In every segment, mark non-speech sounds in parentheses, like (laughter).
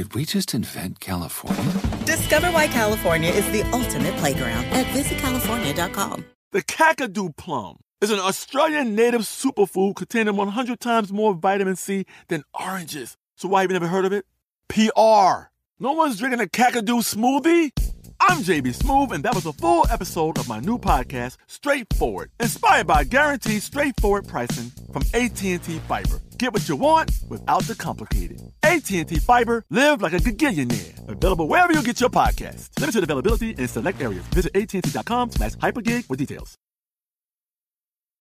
Did we just invent California? Discover why California is the ultimate playground at visitcalifornia.com. The Kakadu plum is an Australian native superfood containing 100 times more vitamin C than oranges. So why have you never heard of it? PR. No one's drinking a Kakadu smoothie? I'm JB Smoove, and that was a full episode of my new podcast, Straightforward, inspired by guaranteed straightforward pricing from AT&T Fiber. Get what you want without the complicated. AT&T Fiber, live like a gigillionaire. Available wherever you get your podcast. Limited availability in select areas. Visit AT&T.com slash hypergig for details.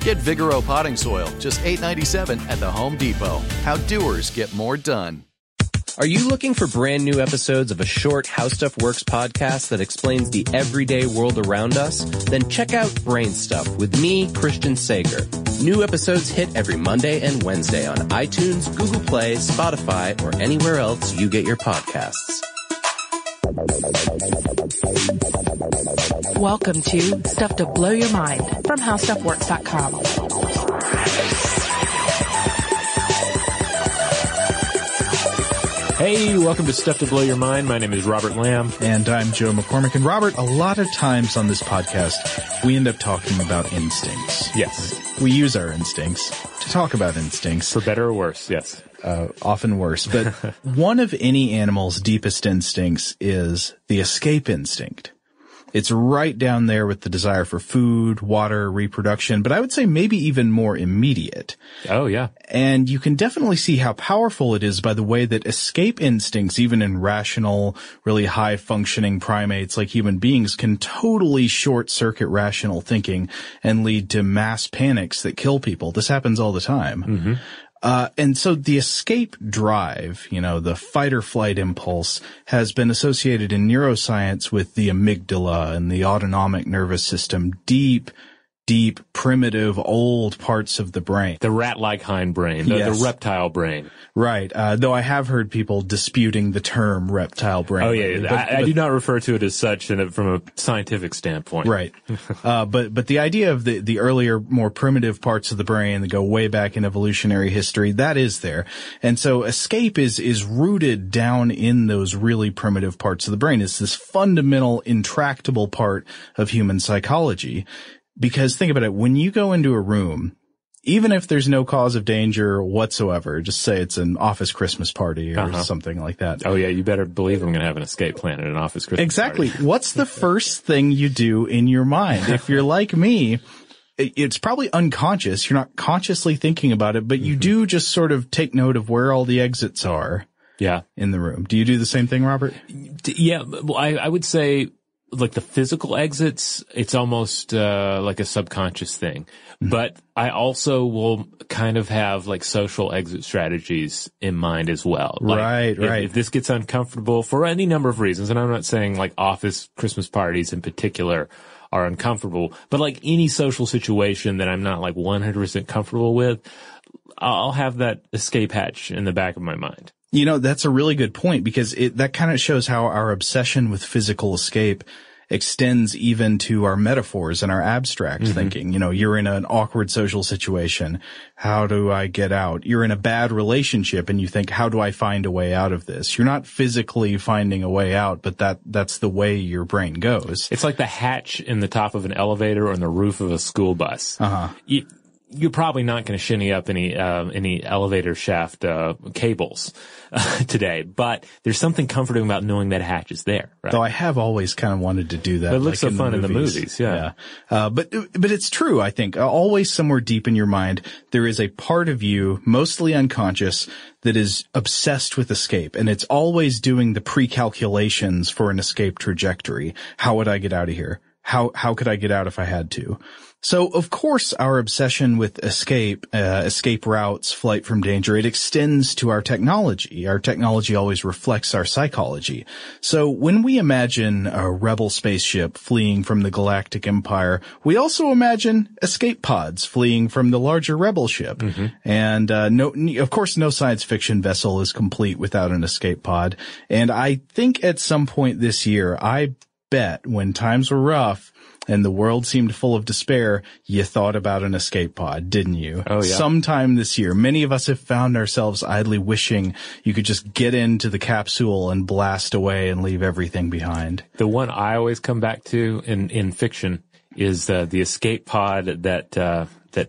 Get Vigoro potting soil, just $8.97 at the Home Depot. How doers get more done. Are you looking for brand new episodes of a short How Stuff Works podcast that explains the everyday world around us? Then check out Brain Stuff with me, Christian Sager. New episodes hit every Monday and Wednesday on iTunes, Google Play, Spotify, or anywhere else you get your podcasts. Welcome to Stuff to Blow Your Mind from HowStuffWorks.com. Hey, welcome to Stuff to Blow Your Mind. My name is Robert Lamb. And I'm Joe McCormick. And Robert, a lot of times on this podcast, we end up talking about instincts. Yes. We use our instincts to talk about instincts. For better or worse, yes. Uh, often worse. But (laughs) one of any animal's deepest instincts is the escape instinct. It's right down there with the desire for food, water, reproduction, but I would say maybe even more immediate. Oh, yeah. And you can definitely see how powerful it is by the way that escape instincts, even in rational, really high functioning primates like human beings, can totally short circuit rational thinking and lead to mass panics that kill people. This happens all the time. Mm-hmm. Uh, and so the escape drive, you know, the fight or flight impulse has been associated in neuroscience with the amygdala and the autonomic nervous system, deep, deep, primitive, old parts of the brain. The rat-like hindbrain, the, Yes. the reptile brain. Right. Uh, though I have heard people disputing the term reptile brain. Oh, yeah. But- I, I do not refer to it as such in a, from a scientific standpoint. Right. (laughs) uh, but, but the idea of the, the earlier, more primitive parts of the brain that go way back in evolutionary history, that is there. And so escape is, is rooted down in those really primitive parts of the brain. It's this fundamental, intractable part of human psychology. Because think about it, when you go into a room, even if there's no cause of danger whatsoever, just say it's an office Christmas party or Uh-huh. something like that. Oh, yeah. You better believe I'm going to have an escape plan at an office Christmas party. Exactly. party. What's the (laughs) first thing you do in your mind? If you're like me, it's probably unconscious. You're not consciously thinking about it, but you Mm-hmm. do just sort of take note of where all the exits are Yeah. in the room. Do you do the same thing, Robert? Yeah, well, I, I would say like the physical exits, it's almost uh, like a subconscious thing. But I also will kind of have like social exit strategies in mind as well. Like, Right, if- right. If this gets uncomfortable for any number of reasons, and I'm not saying like office Christmas parties in particular are uncomfortable, but like any social situation that I'm not like 100% comfortable with, I'll have that escape hatch in the back of my mind. You know, that's a really good point because it, that kind of shows how our obsession with physical escape extends even to our metaphors and our abstract Mm-hmm. thinking. You know, you're in an awkward social situation. How do I get out? You're in a bad relationship and you think, how do I find a way out of this? You're not physically finding a way out, but that, that's the way your brain goes. It's like the hatch in the top of an elevator or on the roof of a school bus. Uh-huh. You, you're probably not going to shinny up any uh, any elevator shaft uh, cables uh, (laughs) today, but there's something comforting about knowing that hatch is there. Right? Though I have always kind of wanted to do that. But it looks like so fun in the movies, yeah. Uh, but, but it's true, I think. Uh, Always somewhere deep in your mind, there is a part of you, mostly unconscious, that is obsessed with escape. And it's always doing the pre-calculations for an escape trajectory. How would I get out of here? How, how could I get out if I had to? So, of course, our obsession with escape, uh, escape routes, flight from danger, it extends to our technology. Our technology always reflects our psychology. So when we imagine a rebel spaceship fleeing from the galactic empire, we also imagine escape pods fleeing from the larger rebel ship. And, uh, no, of course, no science fiction vessel is complete without an escape pod. And I think at some point this year, I bet when times were rough, and the world seemed full of despair, you thought about an escape pod, didn't you? Oh, yeah. Sometime this year, many of us have found ourselves idly wishing you could just get into the capsule and blast away and leave everything behind. The one I always come back to in, in fiction is uh, the escape pod that uh, that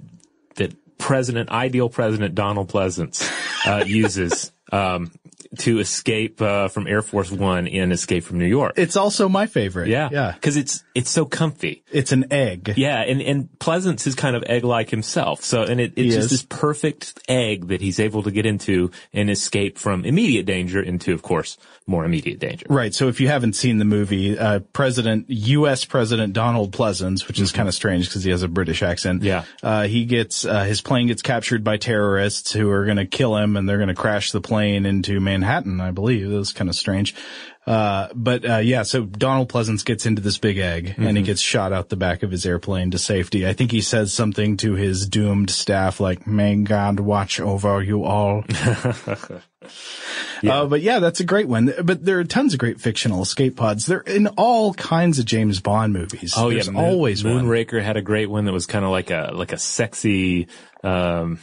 that President, ideal President Donald Pleasence uh, uses (laughs) um, to escape uh, from Air Force One in Escape from New York. It's also my favorite. yeah, Yeah. because it's it's so comfy. It's an egg. Yeah, and, and Pleasence is kind of egg-like himself. So, and it, He it's is. just this perfect egg that he's able to get into and escape from immediate danger into, of course, more immediate danger. Right. So if you haven't seen the movie, uh, President, U.S. President Donald Pleasence, which is kind of strange because he has a British accent. Mm-hmm. Yeah. Uh, he gets, uh, his plane gets captured by terrorists who are going to kill him and they're going to crash the plane into Manhattan, I believe. That was kind of strange. Uh, but, uh, yeah, so Donald Pleasence gets into this big egg and Mm-hmm. he gets shot out the back of his airplane to safety. I think he says something to his doomed staff like, may God watch over you all. (laughs) (laughs) Uh, but yeah, that's a great one. But there are tons of great fictional escape pods. They're in all kinds of James Bond movies. Oh There's yeah, Moon- always one. Moonraker had a great one that was kind of like a like a sexy um,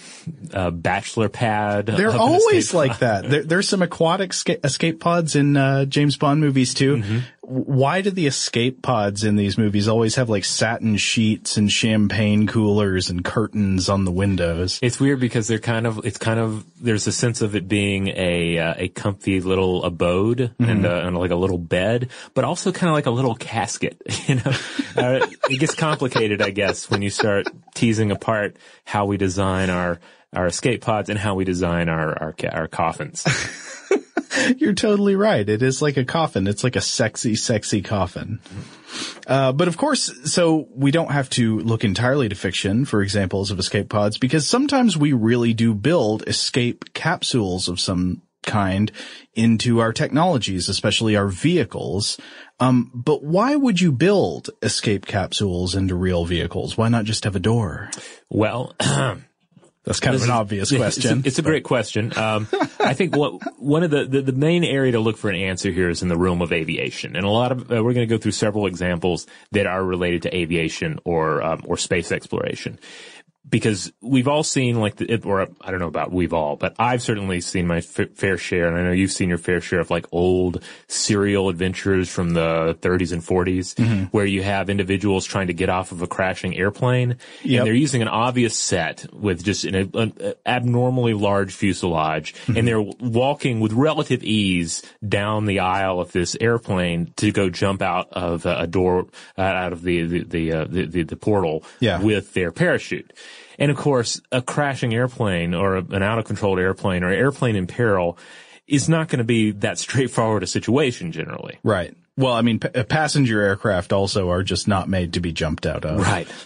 uh, bachelor pad. They're always like pod. that. There, there's some aquatic sca- escape pods in uh, James Bond movies too. Mm-hmm. Why do the escape pods in these movies always have like satin sheets and champagne coolers and curtains on the windows? It's weird because they're kind of it's kind of there's a sense of it being a uh, a comfy little abode Mm-hmm. and, uh, and like a little bed, but also kind of like a little casket. (laughs) You know, uh, it gets complicated, I guess, when you start teasing apart how we design our our escape pods and how we design our our, our coffins. (laughs) You're totally right. It is like a coffin. It's like a sexy, sexy coffin. Uh, but of course, so we don't have to look entirely to fiction for examples of escape pods because sometimes we really do build escape capsules of some kind into our technologies, especially our vehicles. Um, but why would you build escape capsules into real vehicles? Why not just have a door? Well. (clears throat) That's kind of an obvious question. (laughs) It's a, it's a great question. Um, I think what one of the, the the main area to look for an answer here is in the realm of aviation, and a lot of uh, we're going to go through several examples that are related to aviation or um, or space exploration. Because we've all seen like the, or I don't know about we've all, but I've certainly seen my f- fair share, and I know you've seen your fair share of like old serial adventures from the 30s and 40s, Mm-hmm. where you have individuals trying to get off of a crashing airplane, Yep. and they're using an obvious set with just an, an abnormally large fuselage, and they're walking with relative ease down the aisle of this airplane to go jump out of a door, uh, out of the the the, uh, the, the the portal Yeah. with their parachute. And of course, a crashing airplane or an out of control airplane or airplane in peril is not going to be that straightforward a situation generally. Right. Well, I mean, pa- passenger aircraft also are just not made to be jumped out of. Right. (laughs)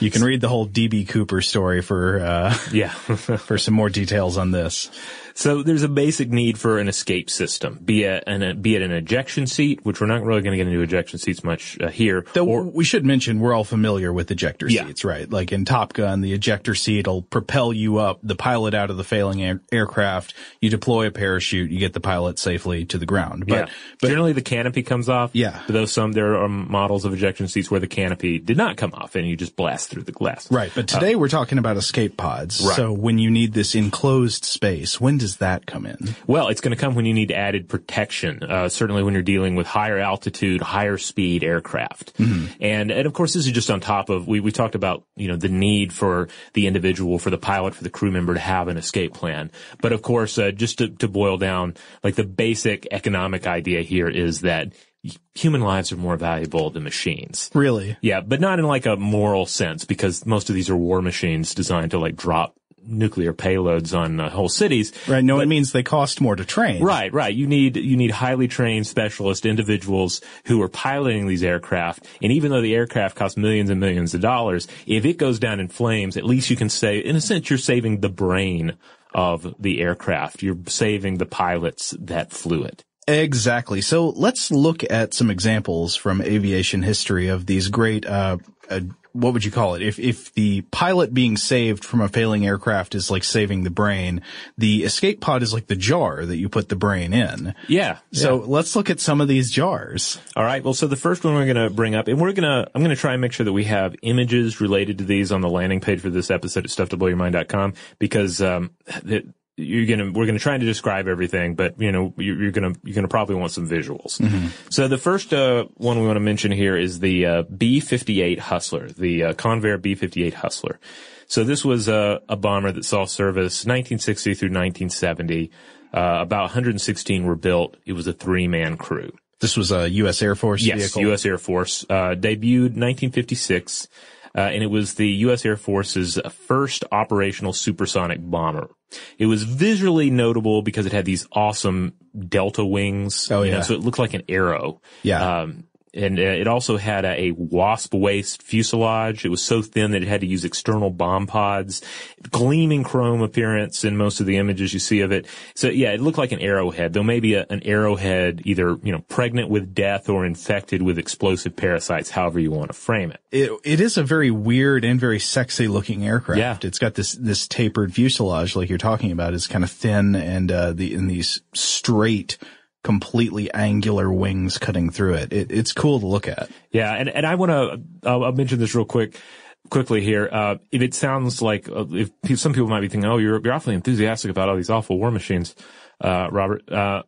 You can read the whole DB Cooper story for uh, Yeah. (laughs) for some more details on this. So there's a basic need for an escape system, be it an, be it an ejection seat, which we're not really going to get into ejection seats much uh, here. Though or, we should mention we're all familiar with ejector Yeah. seats, right? Like in Top Gun, the ejector seat will propel you up, the pilot out of the failing air- aircraft. You deploy a parachute, you get the pilot safely to the ground. But, yeah. Generally the canopy comes off. Yeah. Though some, there are models of ejection seats where the canopy did not come off and you just blast through the glass. Right. But today we're talking about escape pods. Right. So when you need this enclosed space, when does that come in? Well, it's going to come when you need added protection. Uh, certainly when you're dealing with higher altitude, higher speed aircraft. And, and of course, this is just on top of, we, we talked about, you know, the need for the individual, for the pilot, for the crew member to have an escape plan. But of course, uh, just to, to boil down, like the basic economic idea here is that human lives are more valuable than machines. Really? Yeah, but not in like a moral sense because most of these are war machines designed to like drop nuclear payloads on uh, whole cities. Right. No, it means they cost more to train. Right, right. You need you need highly trained specialist individuals who are piloting these aircraft. And even though the aircraft costs millions and millions of dollars, if it goes down in flames, at least you can say, in a sense, you're saving the brain of the aircraft. You're saving the pilots that flew it. Exactly. So let's look at some examples from aviation history of these great, uh, uh, what would you call it? If, if the pilot being saved from a failing aircraft is like saving the brain, the escape pod is like the jar that you put the brain in. Yeah. So yeah. let's look at some of these jars. All right. Well, so the first one we're going to bring up, and we're going to, I'm going to try and make sure that we have images related to these on the landing page for this episode at stufftoblowyourmind.com because, um, it, you're gonna we're gonna try to describe everything, but you know you're, you're gonna you're gonna probably want some visuals. So the first uh, one we want to mention here is the uh, B-58 Hustler, the uh, Convair B-58 Hustler. So this was a, a bomber that saw service 1960 through 1970. Uh, about 116 were built. It was a three-man crew. This was a U.S. Air Force yes, vehicle. U.S. Air Force. Uh, debuted 1956. Uh, and it was the U.S. Air Force's first operational supersonic bomber. It was visually notable because it had these awesome delta wings. Oh, you know, yeah. so it looked like an arrow. Yeah. Um, and uh, it also had a, a wasp waist fuselage. It was so thin that it had to use external bomb pods. Gleaming chrome appearance in most of the images you see of it. So yeah, it looked like an arrowhead, though maybe a, an arrowhead either, you know, pregnant with death or infected with explosive parasites, however you want to frame it. It, it is a very weird and very sexy looking aircraft. Yeah. It's got this, this tapered fuselage like you're talking about is kind of thin and, uh, the, in these straight, completely angular wings cutting through it. it it's cool to look at. Yeah, and, and I want to, I'll, I'll mention this real quick, quickly here. Uh, if it sounds like, uh, if some people might be thinking, oh, you're, you're awfully enthusiastic about all these awful war machines, uh, Robert, uh,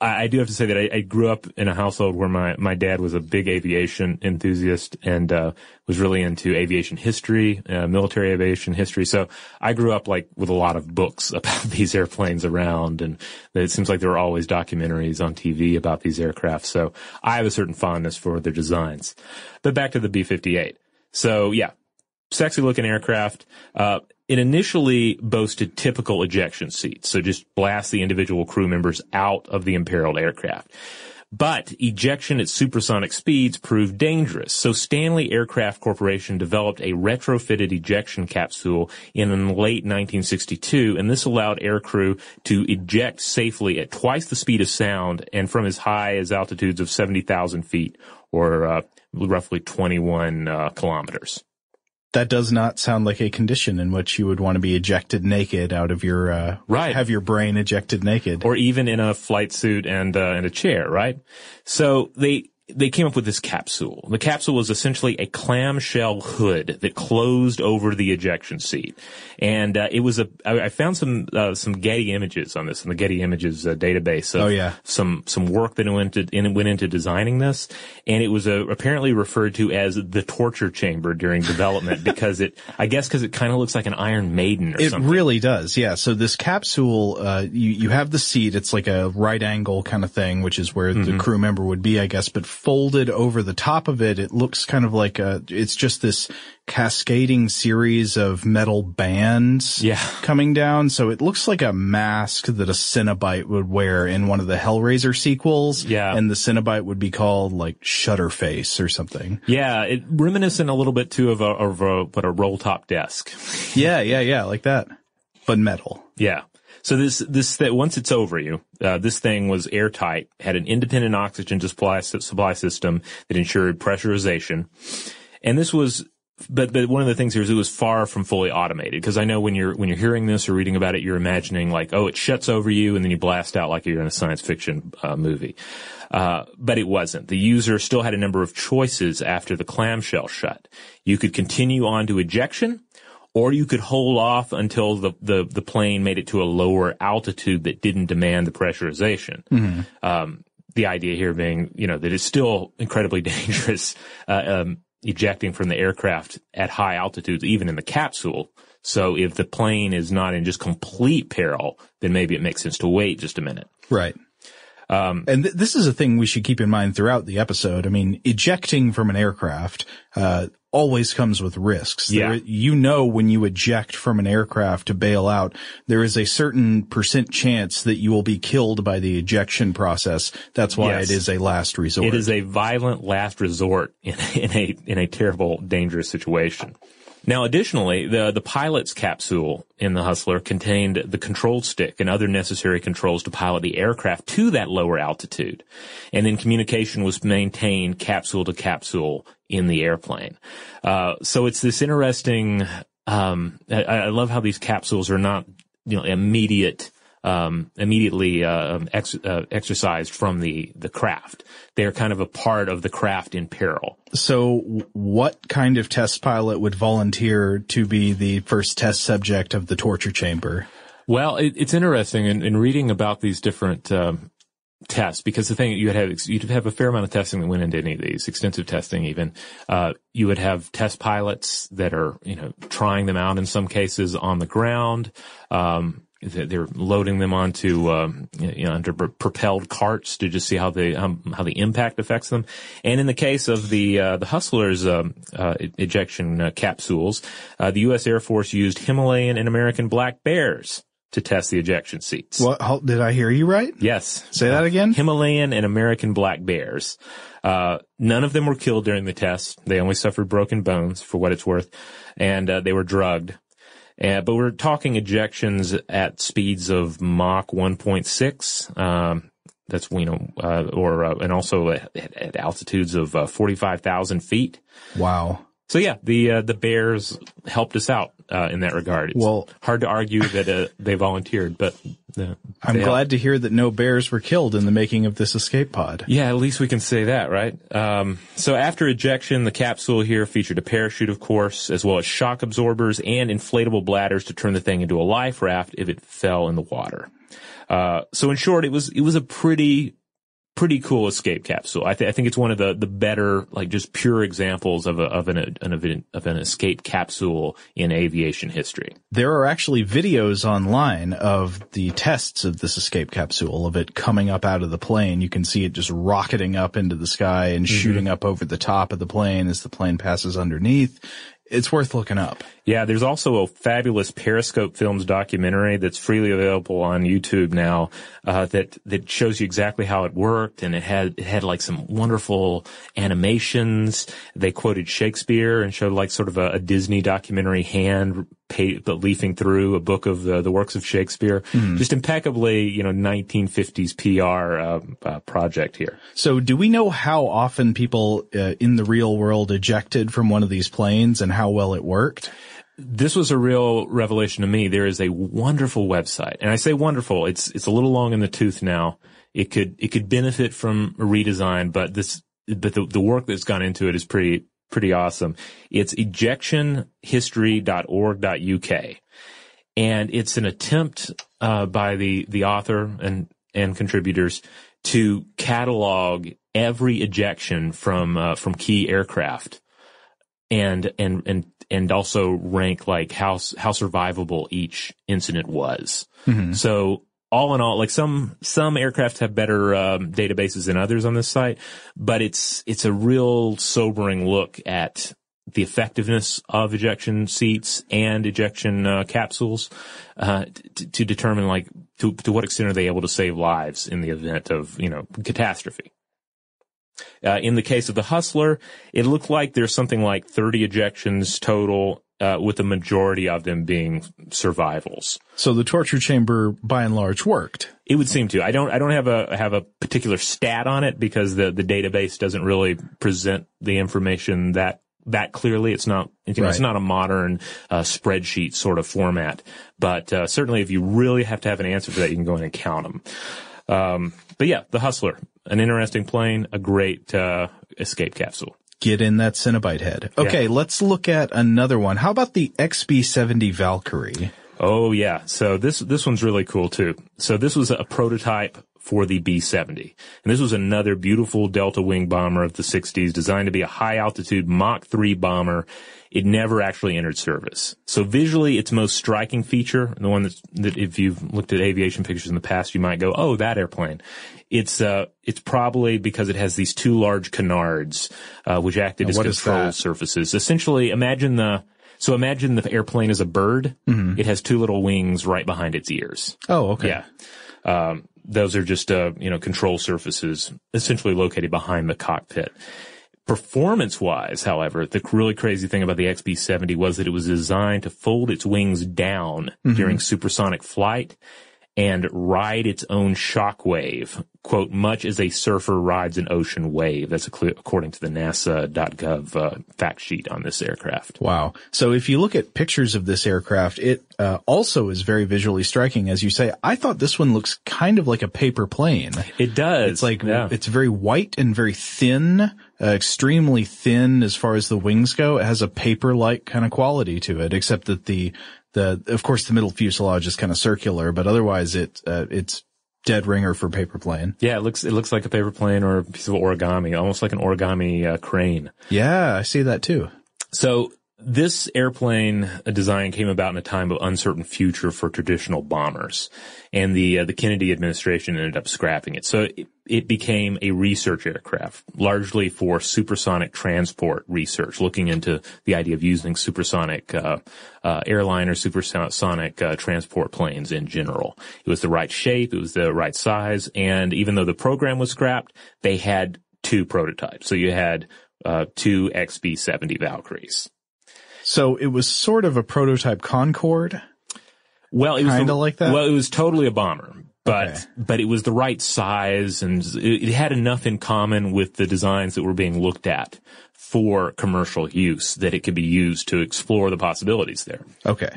I, do have to say that I, I grew up in a household where my, my dad was a big aviation enthusiast and, uh, was really into aviation history, uh, military aviation history. So I grew up like with a lot of books (laughs) about these airplanes around and it seems like there were always documentaries on TV about these aircraft. So I have a certain fondness for their designs. But back to the B-58. So yeah, sexy looking aircraft. Uh, it initially boasted typical ejection seats, so just blast the individual crew members out of the imperiled aircraft. But ejection at supersonic speeds proved dangerous, so Stanley Aircraft Corporation developed a retrofitted ejection capsule in late 1962, and this allowed aircrew to eject safely at twice the speed of sound and from as high as altitudes of 70,000 feet, or uh, roughly 21 uh, kilometers. That does not sound like a condition in which you would want to be ejected naked out of your, uh, Right. have your brain ejected naked. or even in a flight suit and uh, and a chair, right? So they they came up with this capsule. The capsule was essentially a clamshell hood that closed over the ejection seat, and uh, it was a. I, I found some uh, some Getty images on this in the Getty Images uh, database. Of Oh, yeah. some some work that went into in, went into designing this, and it was uh, apparently referred to as the torture chamber during development (laughs) because it. I guess because it kind of looks like an Iron Maiden or It something. really does, yeah. So this capsule, uh, you you have the seat. It's like a right angle kind of thing, which is where Mm-hmm. the crew member would be, I guess. But folded over the top of it, it looks kind of like a. It's just this cascading series of metal bands, Yeah. coming down. So it looks like a mask that a Cenobite would wear in one of the Hellraiser sequels. Yeah. and the Cenobite would be called like Shutterface or something. Yeah, it reminiscent a little bit too of a, of a what a roll top desk. Yeah, yeah, yeah, like that, but metal. Yeah. So this this that once it's over you, uh, this thing was airtight, had an independent oxygen supply supply system that ensured pressurization, and this was. But but one of the things here is it was far from fully automated because I know when you're when you're hearing this or reading about it, you're imagining like oh it shuts over you and then you blast out like you're in a science fiction uh, movie, uh, but it wasn't. The user still had a number of choices after the clamshell shut. You could continue on to ejection, or you could hold off until the, the, the plane made it to a lower altitude that didn't demand the pressurization. Mm-hmm. Um, the idea here being, you know, that it's still incredibly (laughs) dangerous, uh, um, ejecting from the aircraft at high altitudes, even in the capsule. So if the plane is not in just complete peril, then maybe it makes sense to wait just a minute. Right. Um, and th- this is a thing we should keep in mind throughout the episode. I mean, ejecting from an aircraft, uh, always comes with risks. Yeah. There, you know, when you eject from an aircraft to bail out, there is a certain percent chance that you will be killed by the ejection process. That's why Yes. it is a last resort. It is a violent last resort in, in a in a terrible, dangerous situation. Now, additionally, the the pilot's capsule in the Hustler contained the control stick and other necessary controls to pilot the aircraft to that lower altitude, and then communication was maintained capsule to capsule in the airplane. Uh, so it's this interesting. Um, I, I love how these capsules are not you know immediate um, immediately uh, um, ex- uh, exercised from the the craft. They're kind of a part of the craft in peril. So what kind of test pilot would volunteer to be the first test subject of the torture chamber? Well, it, it's interesting in, in reading about these different um, tests because the thing you'd have you'd have a fair amount of testing that went into any of these, extensive testing even. Uh, you would have test pilots that are you know trying them out in some cases on the ground. Um, they're loading them onto um, you know under propelled carts to just see how the um, how the impact affects them. And in the case of the uh, the Hustlers um, uh, ejection uh, capsules, uh, the U.S. Air Force used Himalayan and American black bears to test the ejection seats. What did I hear you right? Yes. Say that again. Himalayan and American black bears. Uh, none of them were killed during the test. They only suffered broken bones, for what it's worth, and uh, they were drugged. Uh, but we're talking ejections at speeds of Mach 1.6. Um, that's you know, uh, or uh, and also at, at altitudes of uh, 45,000 feet. Wow. So yeah, the uh, the Bears helped us out uh, in that regard. It's Well- hard to argue that uh, they volunteered, but uh, I'm they helped. glad to hear that no bears were killed in the making of this escape pod. Yeah, at least we can say that, right? Um, so after ejection, the capsule here featured a parachute, of course, as well as shock absorbers and inflatable bladders to turn the thing into a life raft if it fell in the water. Uh, so in short, it was it was a pretty pretty cool escape capsule. I, th- I think it's one of the the better like just pure examples of a, of an, an of an of an escape capsule in aviation history. There are actually videos online of the tests of this escape capsule, of it coming up out of the plane. You can see it just rocketing up into the sky and mm-hmm. shooting up over the top of the plane as the plane passes underneath. It's worth looking up. Yeah, there's also a fabulous Periscope Films documentary that's freely available on YouTube now uh, that that shows you exactly how it worked, and it had it had like some wonderful animations. They quoted Shakespeare and showed like sort of a, a Disney documentary hand pa- leafing through a book of the, the works of Shakespeare. Just impeccably, you know, 1950s PR uh, uh, project here. So do we know how often people uh, in the real world ejected from one of these planes and how well it worked? this was a real revelation to me. There is a wonderful website, and I say wonderful. It's it's a little long in the tooth now. It could it could benefit from a redesign, but this but the the work that's gone into it is pretty pretty awesome. It's ejectionhistory.org.uk, and it's an attempt uh, by the the author and and contributors to catalog every ejection from uh, from key aircraft and and and and also rank like how how survivable each incident was. So all in all, like some some aircraft have better um, databases than others on this site, but it's it's a real sobering look at the effectiveness of ejection seats and ejection uh, capsules uh, t- to determine like to to what extent are they able to save lives in the event of you know catastrophe. Uh, in the case of the Hustler, it looked like there's something like 30 ejections total uh, with the majority of them being survivals. So the torture chamber, by and large, worked. It would seem to. I don't. I don't have a have a particular stat on it because the the database doesn't really present the information that that clearly. It's not. You know, Right. It's not a modern uh, spreadsheet sort of format. But uh, certainly, if you really have to have an answer for that, you can go in and count them. Um, but yeah, the Hustler, an interesting plane, a great uh, escape capsule. Get in that Cenobite head. Okay, let's look at another one. How about the XB-70 Valkyrie? Oh yeah. So this this one's really cool too. So this was a prototype for the B-70. And this was another beautiful Delta Wing bomber of the 60s designed to be a high altitude Mach 3 bomber. It never actually entered service. So visually, its most striking feature, the one that's, that if you've looked at aviation pictures in the past, you might go, oh, that airplane. It's, uh, it's probably because it has these two large canards, uh, which acted Now, as control surfaces. Essentially, imagine the, so imagine the airplane is a bird. Mhm. It has two little wings right behind its ears. Oh, okay. Yeah. Um, those are just, uh, you know, control surfaces essentially located behind the cockpit. Performance wise, however, the really crazy thing about the XB-70 was that it was designed to fold its wings down Mhm. during supersonic flight and ride its own shock wave, quote, much as a surfer rides an ocean wave. That's acc- according to the NASA.gov uh, fact sheet on this aircraft. Wow. So if you look at pictures of this aircraft, it uh, also is very visually striking. As you say, I thought this one looks kind of like a paper plane. It does. It's like, Yeah. it's very white and very thin, uh, extremely thin as far as the wings go. It has a paper-like kind of quality to it, except that the, the, of course the middle fuselage is kind of circular, but otherwise it, uh, it's dead ringer for paper plane. Yeah, it looks it looks like a paper plane or a piece of origami, almost like an origami uh, crane. Yeah, I see that too. So this airplane design came about in a time of uncertain future for traditional bombers, and the uh, the Kennedy administration ended up scrapping it. So it, it became a research aircraft, largely for supersonic transport research, looking into the idea of using supersonic uh, uh, airline or supersonic uh, transport planes in general. It was the right shape, it was the right size, and even though the program was scrapped, they had two prototypes. So you had uh, two XB-70 Valkyries. So it was sort of a prototype Concorde. Well, it was Kinda like that? Well, it was totally a bomber, but but it was the right size and it, it had enough in common with the designs that were being looked at for commercial use that it could be used to explore the possibilities there. Okay.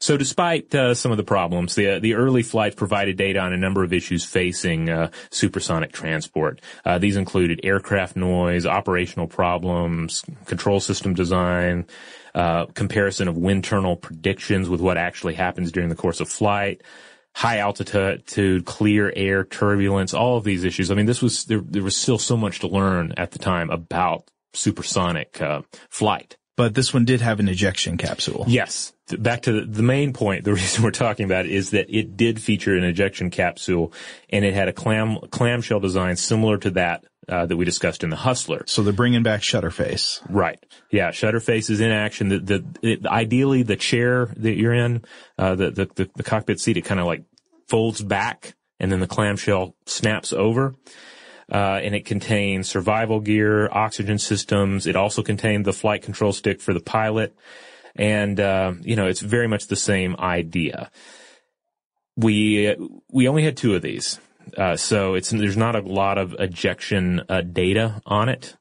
So despite uh, some of the problems, the the early flights provided data on a number of issues facing uh, supersonic transport. Uh, these included aircraft noise, operational problems, control system design, uh, comparison of wind tunnel predictions with what actually happens during the course of flight, high altitude, clear air turbulence, all of these issues. I mean, this was there. There was still so much to learn at the time about supersonic uh, flight. But this one did have an ejection capsule. Yes. Back to the, main point, the (laughs) reason we're talking about it is that it did feature an ejection capsule and it had a clam, clamshell design similar to that uh, that we discussed in the Hustler. So they're bringing back Shutterface. Right. Yeah. Shutterface is in action. The, the, it, ideally the chair that you're in, uh, the, the, the, the cockpit seat, it kind of like folds back and then the clamshell snaps over. Uh, and it contains survival gear, oxygen systems. It also contained the flight control stick for the pilot. And, uh, you know, it's very much the same idea. We, we only had two of these. Uh, so it's, there's not a lot of ejection, uh, data on it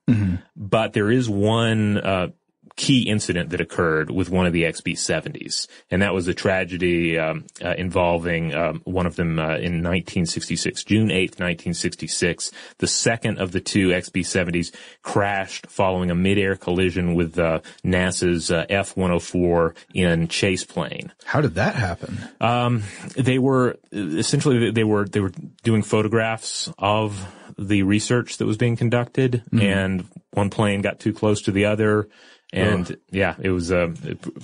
but there is one uh, key incident that occurred with one of the XB-70s, and that was a tragedy um, uh, involving um, one of them uh, in 1966, June 8th, 1966. The second of the two XB-70s crashed following a mid-air collision with uh, NASA's uh, F-104 in Chase plane. How did that happen? Um, they were essentially they were they were doing photographs of the research that was being conducted, Mhm. and one plane got too close to the other, and Ugh. yeah, it was a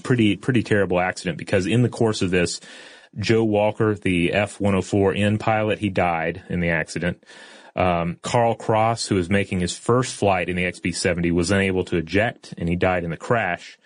pretty pretty terrible accident because in the course of this, Joe Walker, the F-104N pilot, he died in the accident. Um, Carl Cross, who was making his first flight in the XB-70, was unable to eject, and he died in the crash.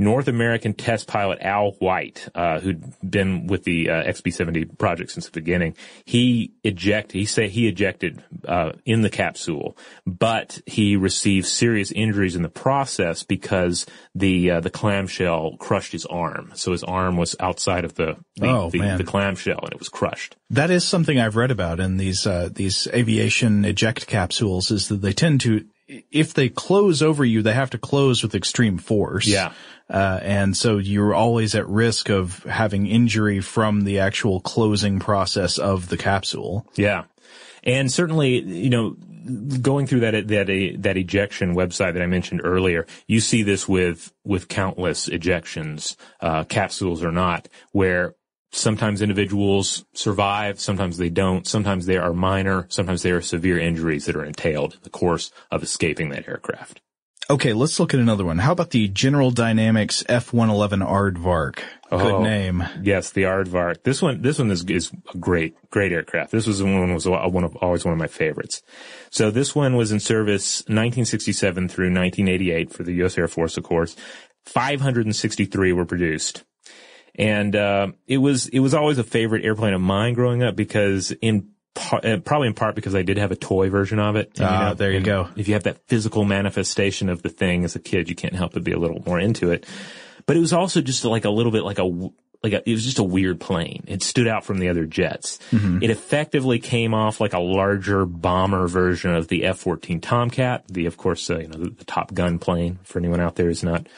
North American test pilot Al White, uh, who'd been with the uh, XB-70 project since the beginning, he ejected, he say he ejected uh, in the capsule, but he received serious injuries in the process because the uh, the clamshell crushed his arm. So his arm was outside of the the, Oh, the, the clamshell and it was crushed. That is something I've read about in these uh, these aviation eject capsules is that they tend to if they close over you, they have to close with extreme force. Yeah. Uh, and so you're always at risk of having injury from the actual closing process of the capsule. Yeah. And certainly, you know, going through that, that, that ejection website that I mentioned earlier, you see this with, with countless ejections, uh, capsules or not, where sometimes individuals survive, sometimes they don't, sometimes they are minor, sometimes there are severe injuries that are entailed in the course of escaping that aircraft. Okay, let's look at another one. How about the General Dynamics F-111 Aardvark? Good Oh, name. Yes, the Aardvark. This one, this one is, is a great, great aircraft. This was one was one of always one of my favorites. So this one was in service 1967 through 1988 for the U.S. Air Force, of course. 563 were produced. And, uh, it was, it was always a favorite airplane of mine growing up because in uh, probably in part because I did have a toy version of it. Ah, there you go. If you have that physical manifestation of the thing as a kid, you can't help but be a little more into it. But it was also just like a little bit like a like a, it was just a weird plane. It stood out from the other jets. It effectively came off like a larger bomber version of the F-14 Tomcat, the, of course, uh, you know, the, the Top Gun plane for anyone out there who's not,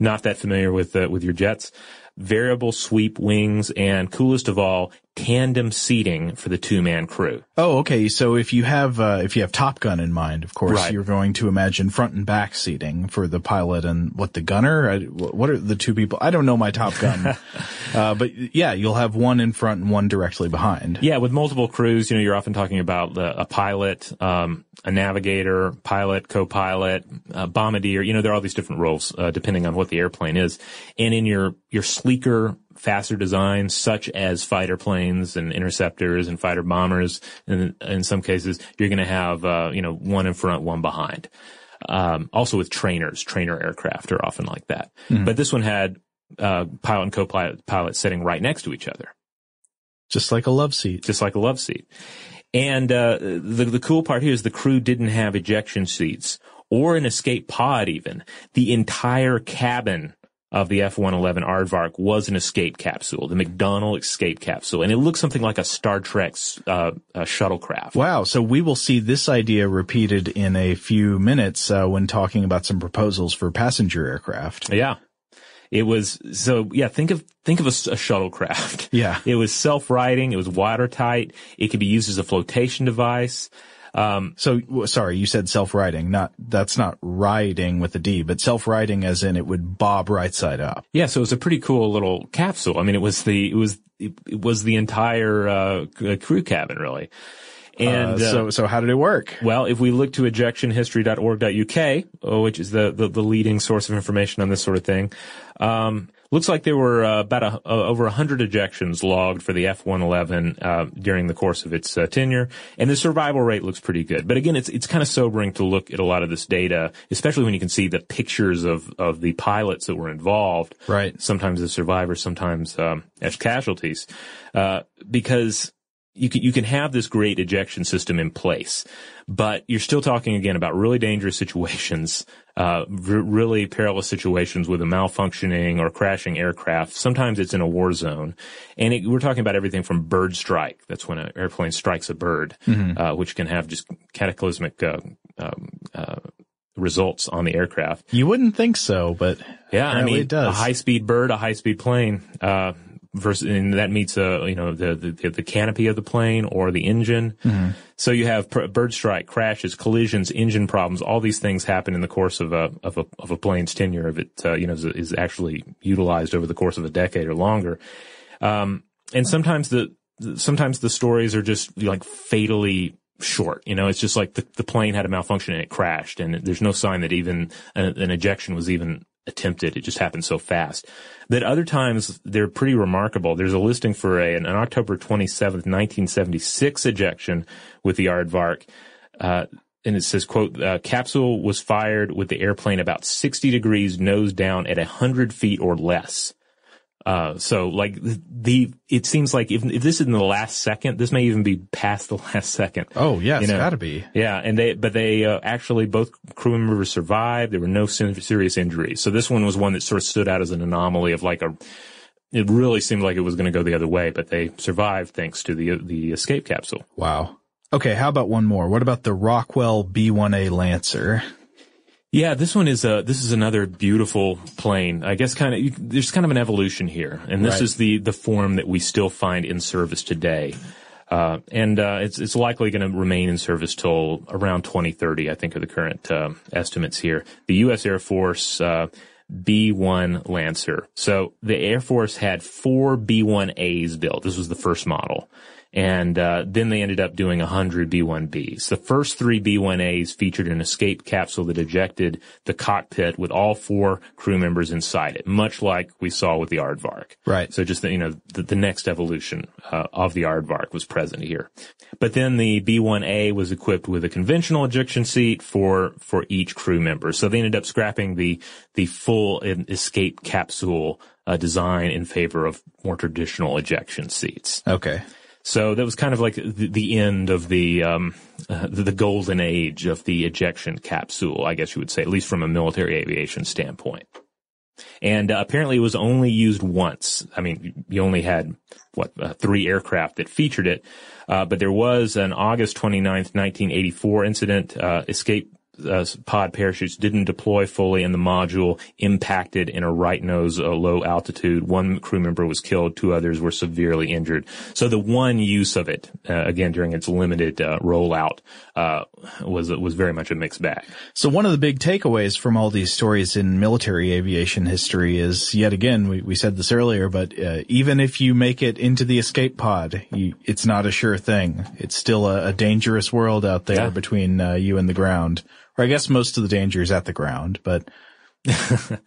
not that familiar with, uh, with your jets. Variable sweep wings and coolest of all, tandem seating for the two-man crew. Oh, okay. So if you have uh, if you have Top Gun in mind, of course, Right. you're going to imagine front and back seating for the pilot and what the gunner. I, what are the two people? I don't know my Top Gun, (laughs) uh, but yeah, you'll have one in front and one directly behind. Yeah, with multiple crews, you know, you're often talking about the, a pilot, um, a navigator, pilot, co-pilot, uh, bombardier. You know, there are all these different roles uh, depending on what the airplane is. And in your your sleeker, faster designs, such as fighter planes and interceptors and fighter bombers, and in some cases, you're going to have uh, you know one in front, one behind. Um, also with trainers, trainer aircraft are often like that. But this one had uh, pilot and co-pilot pilot sitting right next to each other Just like a love seat. just like a love seat. And uh, the the cool part here is the crew didn't have ejection seats or an escape pod. Even the entire cabin of the F-111 Aardvark was an escape capsule, the McDonnell escape capsule, and it looks something like a Star Trek uh, shuttlecraft. Wow. So we will see this idea repeated in a few minutes uh, when talking about some proposals for passenger aircraft. Yeah. It was so yeah. Think of think of a, a shuttlecraft. Yeah. (laughs) It was self-righting. It was watertight. It could be used as a flotation device. Um, So sorry, you said self-riding. Not that's not riding with a D, but self-riding as in it would bob right side up. Yeah, so it was a pretty cool little capsule. I mean, it was the it was it, it was the entire uh, crew cabin really. And Uh, uh, so so how did it work? well, if we look to ejectionhistory.org.uk, uh, which is the, the the leading source of information on this sort of thing, um, looks like there were uh, about a, uh, over 100 ejections logged for the F-111 uh, during the course of its uh, tenure, and the survival rate looks pretty good. But again, it's it's kind of sobering to look at a lot of this data, especially when you can see the pictures of of the pilots that were involved. Right. Sometimes as survivors, sometimes um, as casualties, uh, because you can you can have this great ejection system in place, but you're still talking again about really dangerous situations, (laughs) uh, r- really perilous situations with a malfunctioning or crashing aircraft. Sometimes it's in a war zone, and it, we're talking about everything from bird strike. That's when an airplane strikes a bird, uh, which can have just cataclysmic uh, um, uh, results on the aircraft. You wouldn't think so, but Yeah, I mean, it does. a high speed bird, a high speed plane, uh, versus, and that meets, uh, you know, the, the, the canopy of the plane or the engine. Mm-hmm. So you have pr- bird strike, crashes, collisions, engine problems. All these things happen in the course of a, of a, of a plane's tenure if it, uh, you know, is, is actually utilized over the course of a decade or longer. Um, and sometimes the, sometimes the stories are just like fatally short. You know, it's just like the, the plane had a malfunction and it crashed and there's no sign that even an, an ejection was even attempted. It just happened so fast. That other times they're pretty remarkable. There's a listing for a, an, October 27th, 1976 ejection with the Aardvark. Uh, and it says, quote, uh, capsule was fired with the airplane about 60 degrees nose down at 100 feet or less. Uh, so like the, it seems like if, if this is in the last second, this may even be past the (laughs) last second. Oh, yeah, it's You know? gotta be. Yeah, and they, but they uh, actually both crew members survived. There were no serious injuries. So this one was one that sort of stood out as an anomaly of like a. It really seemed like it was going to go the other way, but they survived thanks to the the escape capsule. Wow. Okay, how about one more? What about the Rockwell B1A Lancer? Yeah, this one is a this is another beautiful plane. I guess kind of you, there's kind of an evolution here, and this Right. is the the form that we still find in service today. Uh, and uh, it's it's likely going to remain in service till around 2030. I think are the current uh, estimates here. The U.S. Air Force uh, B1 Lancer. So the Air Force had four B1As built. This was the first model. And uh, then they ended up doing 100 B1Bs. The first three B1As featured an escape capsule that ejected the cockpit with all four crew members inside it, much like we saw with the Aardvark. Right. So just the, you know the, the next evolution uh, of the Aardvark was present here. But then the B1A was equipped with a conventional ejection seat for for each crew member. So they ended up scrapping the the full escape capsule uh, design in favor of more traditional ejection seats. Okay. So that was kind of like the, the end of the, um, uh, the golden age of the ejection capsule, I guess you would say, at least from a military aviation standpoint. And uh, apparently it was only used once. I mean, you only had, what, uh, three aircraft that featured it. Uh, but there was an August 29th, 1984 incident, uh, escape uh, pod parachutes didn't deploy fully and the module impacted in a right nose uh, low altitude. One crew member was killed, two others were severely injured. So the one use of it, uh, again during its limited uh, rollout, uh, was was very much a mixed bag. So one of the big takeaways from all these stories in military aviation history is yet again, we, we said this earlier, but uh, even if you make it into the escape pod, you, it's not a sure thing. It's still a, a dangerous world out there Yeah. between uh, you and the ground. Or I guess most of the danger is at the ground, but (laughs)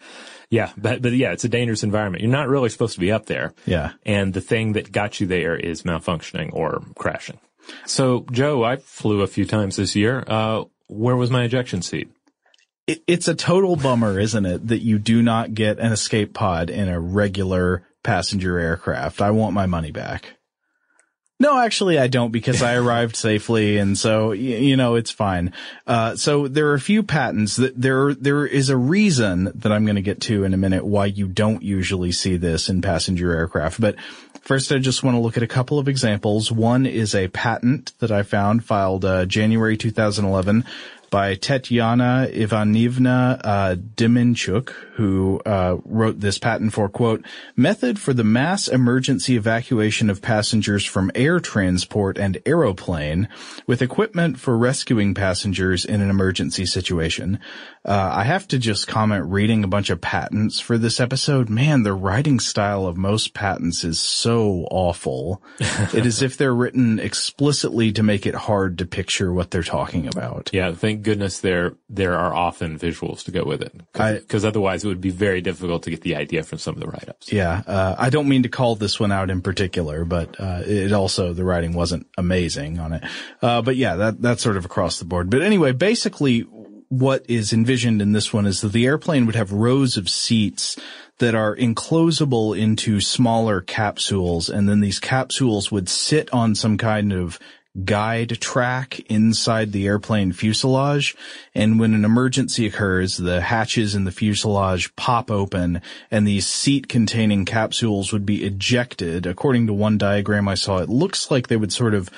Yeah, but but yeah, it's a dangerous environment. You're not really supposed to be up there. yeah. and the thing that got you there is malfunctioning or crashing. So, Joe, I flew a few times this year. Uh, where was my ejection seat? It, it's a total bummer, isn't it, that you do not get an escape pod in a regular passenger aircraft. I want my money back. No, actually I don't because I arrived (laughs) safely and so, you know, it's fine. Uh, so there are a few patents that there, there is a reason that I'm going to get to in a minute why you don't usually see this in passenger aircraft. But first I just want to look at a couple of examples. One is a patent that I found filed, uh, January 2011 by Tetyana Ivanivna uh, who uh, wrote this patent for, quote, method for the mass emergency evacuation of passengers from air transport and aeroplane with equipment for rescuing passengers in an emergency situation. Uh, I have to just comment reading a bunch of patents for this episode. Man, the writing style of most patents is so awful. (laughs) it is if they're written explicitly to make it hard to picture what they're talking about. Yeah, thank goodness there there are often visuals to go with it, because otherwise it would be very difficult to get the idea from some of the write-ups. Yeah, uh, I don't mean to call this one out in particular, but uh, it also the writing wasn't amazing on it. Uh, but yeah, that that's sort of across the board. But anyway, basically, what is envisioned in this one is that the airplane would have rows of seats that are enclosable into smaller capsules, and then these capsules would sit on some kind of guide track inside the airplane fuselage. And when an emergency occurs, the hatches in the fuselage pop open and these seat containing capsules would be ejected. According to one diagram I saw, it looks like they would sort of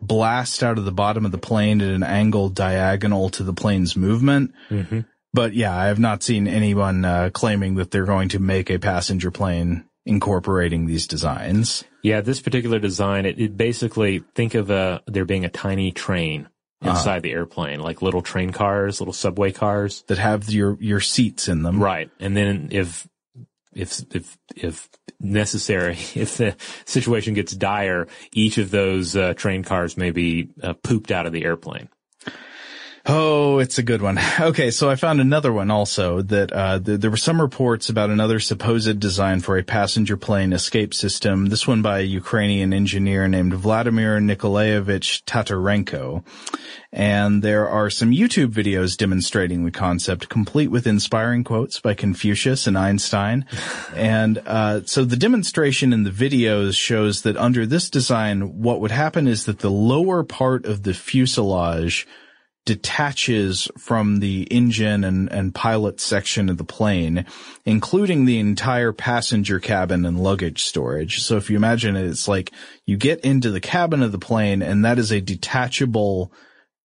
blast out of the bottom of the plane at an angle diagonal to the plane's movement. Mm-hmm. But yeah, I have not seen anyone uh, claiming that they're going to make a passenger plane incorporating these designs. Yeah, this particular design, it, it basically think of uh, there being a tiny train inside the airplane, like little train cars, little subway cars. that have your your seats in them. Right. And then if, if, if, if necessary, (laughs) if the situation gets dire, each of those uh, train cars may be uh, pooped out of the airplane. Oh, it's a good one. (laughs) Okay, so I found another one also that uh, th- there were some reports about another supposed design for a passenger plane escape system. This one by a Ukrainian engineer named Vladimir Nikolaevich Tatarenko. And there are some YouTube videos demonstrating the concept, complete with inspiring quotes by Confucius and Einstein. (laughs) and uh, so the demonstration in the videos shows that under this design, what would happen is that the lower part of the fuselage detaches from the engine and, and pilot section of the plane, including the entire passenger cabin and luggage storage. So if you imagine it, it's like you get into the cabin of the plane and that is a detachable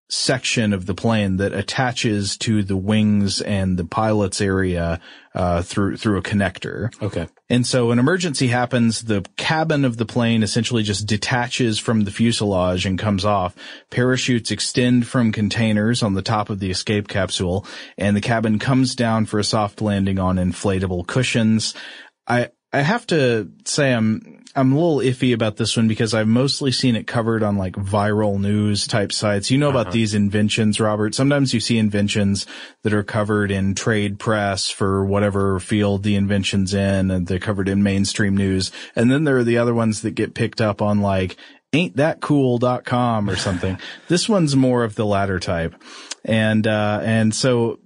section of the plane that attaches to the wings and the pilot's area uh, through through a connector. Okay. And so an emergency happens, the cabin of the plane essentially just detaches from the fuselage and comes off. Parachutes extend from containers on the top of the escape capsule and the cabin comes down for a soft landing on inflatable cushions. I I have to say I'm I'm a little iffy about this one because I've mostly seen it covered on like viral news type sites. You know about Uh-huh. these inventions, Robert. Sometimes you see inventions that are covered in trade press for whatever field the invention's in and they're covered in mainstream news. And then there are the other ones that get picked up on like ain'tthatcool.com or something. (laughs) this one's more of the latter type. And, uh, and so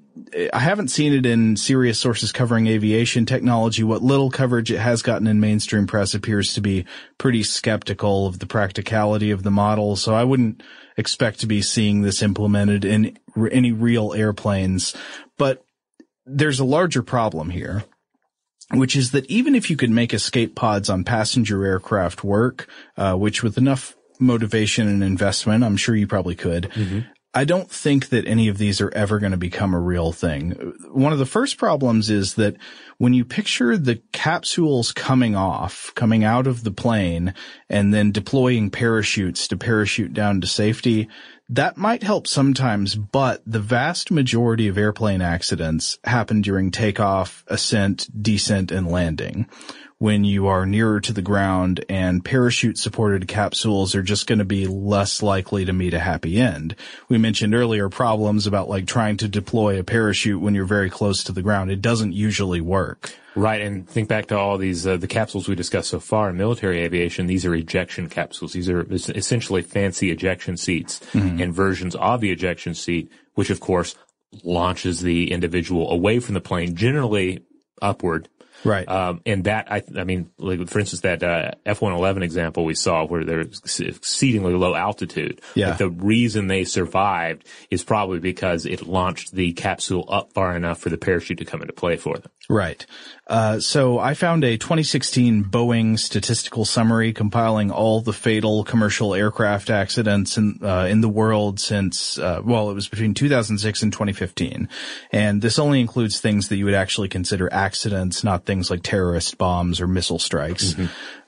I haven't seen it in serious sources covering aviation technology. What little coverage it has gotten in mainstream press appears to be pretty skeptical of the practicality of the model. So I wouldn't expect to be seeing this implemented in any real airplanes. But there's a larger problem here which is that even if you could make escape pods on passenger aircraft work, uh, which with enough motivation and investment, I'm sure you probably could. I don't think that any of these are ever going to become a real thing. One of the first problems is that when you picture the capsules coming off, coming out of the plane and then deploying parachutes to parachute down to safety, that might help sometimes, but the vast majority of airplane accidents happen during takeoff, ascent, descent, and landing. When you are nearer to the ground and parachute supported capsules are just going to be less likely to meet a happy end. We mentioned earlier problems about like trying to deploy a parachute when you're very close to the ground. It doesn't usually work. Right, and think back to all these uh, the capsules we discussed so far in military aviation. These are ejection capsules. These are essentially fancy ejection seats Mhm. and versions of the ejection seat, which of course launches the individual away from the plane, generally upward. Right. Um, and that, I, I mean, like, for instance, that uh, F-111 example we saw where they're exceedingly low altitude. Yeah. Like, the reason they survived is probably because it launched the capsule up far enough for the parachute to come into play for them. Right. Uh, so I found a 2016 Boeing statistical summary compiling all the fatal commercial aircraft accidents in, uh, in the world since, uh, well, it was between 2006 and 2015. And this only includes things that you would actually consider accidents, not things like terrorist bombs or missile strikes.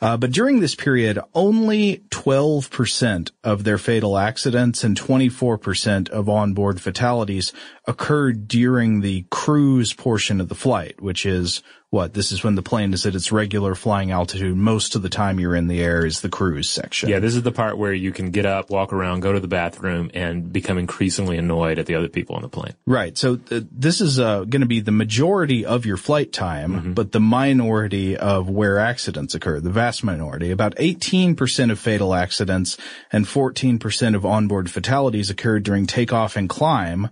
Uh, but during this period, only 12% of their fatal accidents and 24% of onboard fatalities occurred during the cruise portion of the flight, which is what? This is when the plane is at its regular flying altitude. Most of the time you're in the air is the cruise section. Yeah, this is the part where you can get up, walk around, go to the bathroom, and become increasingly annoyed at the other people on the plane. Right. So th- this is uh, going to be the majority of your flight time, but the minority of where accidents occur, the vast minority. About 18% of fatal accidents and 14% of onboard fatalities occurred during takeoff and climb.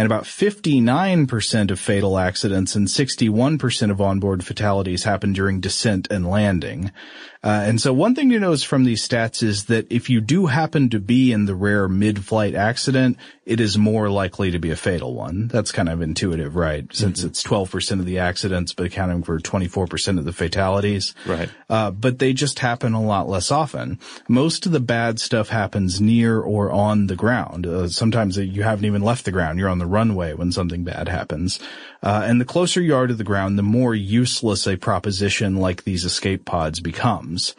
And about 59% of fatal accidents and 61% of onboard fatalities happen during descent and landing. Uh, and so one thing to notice from these stats is that if you do happen to be in the rare mid-flight accident, it is more likely to be a fatal one. That's kind of intuitive, right? Since it's 12% of the accidents, but accounting for 24% of the fatalities. Right. Uh, but they just happen a lot less often. Most of the bad stuff happens near or on the ground. Uh, sometimes you haven't even left the ground. You're on the runway when something bad happens. Uh, and the closer you are to the ground, the more useless a proposition like these escape pods becomes.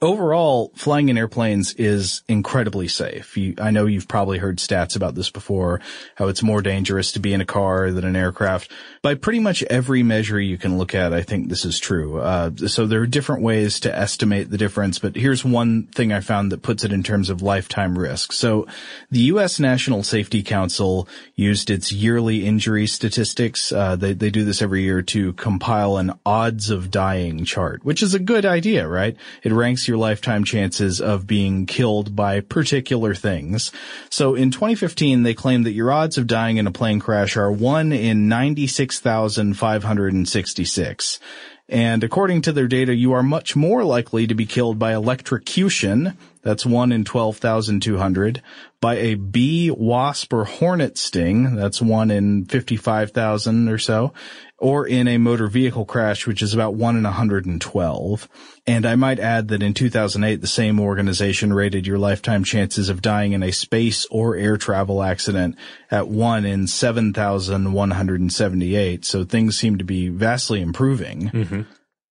Overall, flying in airplanes is incredibly safe. You, I know you've probably heard stats about this before, how it's more dangerous to be in a car than an aircraft. By pretty much every measure you can look at, I think this is true. Uh, so there are different ways to estimate the difference, but here's one thing I found that puts it in terms of lifetime risk. So the U.S. National Safety Council used its yearly injury statistics. Uh, they, they do this every year to compile an odds of dying chart, which is a good idea, right? It ranks your lifetime chances of being killed by particular things. So in 2015, they claimed that your odds of dying in a plane crash are 1 in 96,566. And according to their data, you are much more likely to be killed by electrocution. That's 1 in 12,200. By a bee, wasp, or hornet sting. That's 1 in 55,000 or so or in a motor vehicle crash, which is about one in 112. And I might add that in 2008, the same organization rated your lifetime chances of dying in a space or air travel accident at one in 7,178. So things seem to be vastly improving. Mm-hmm.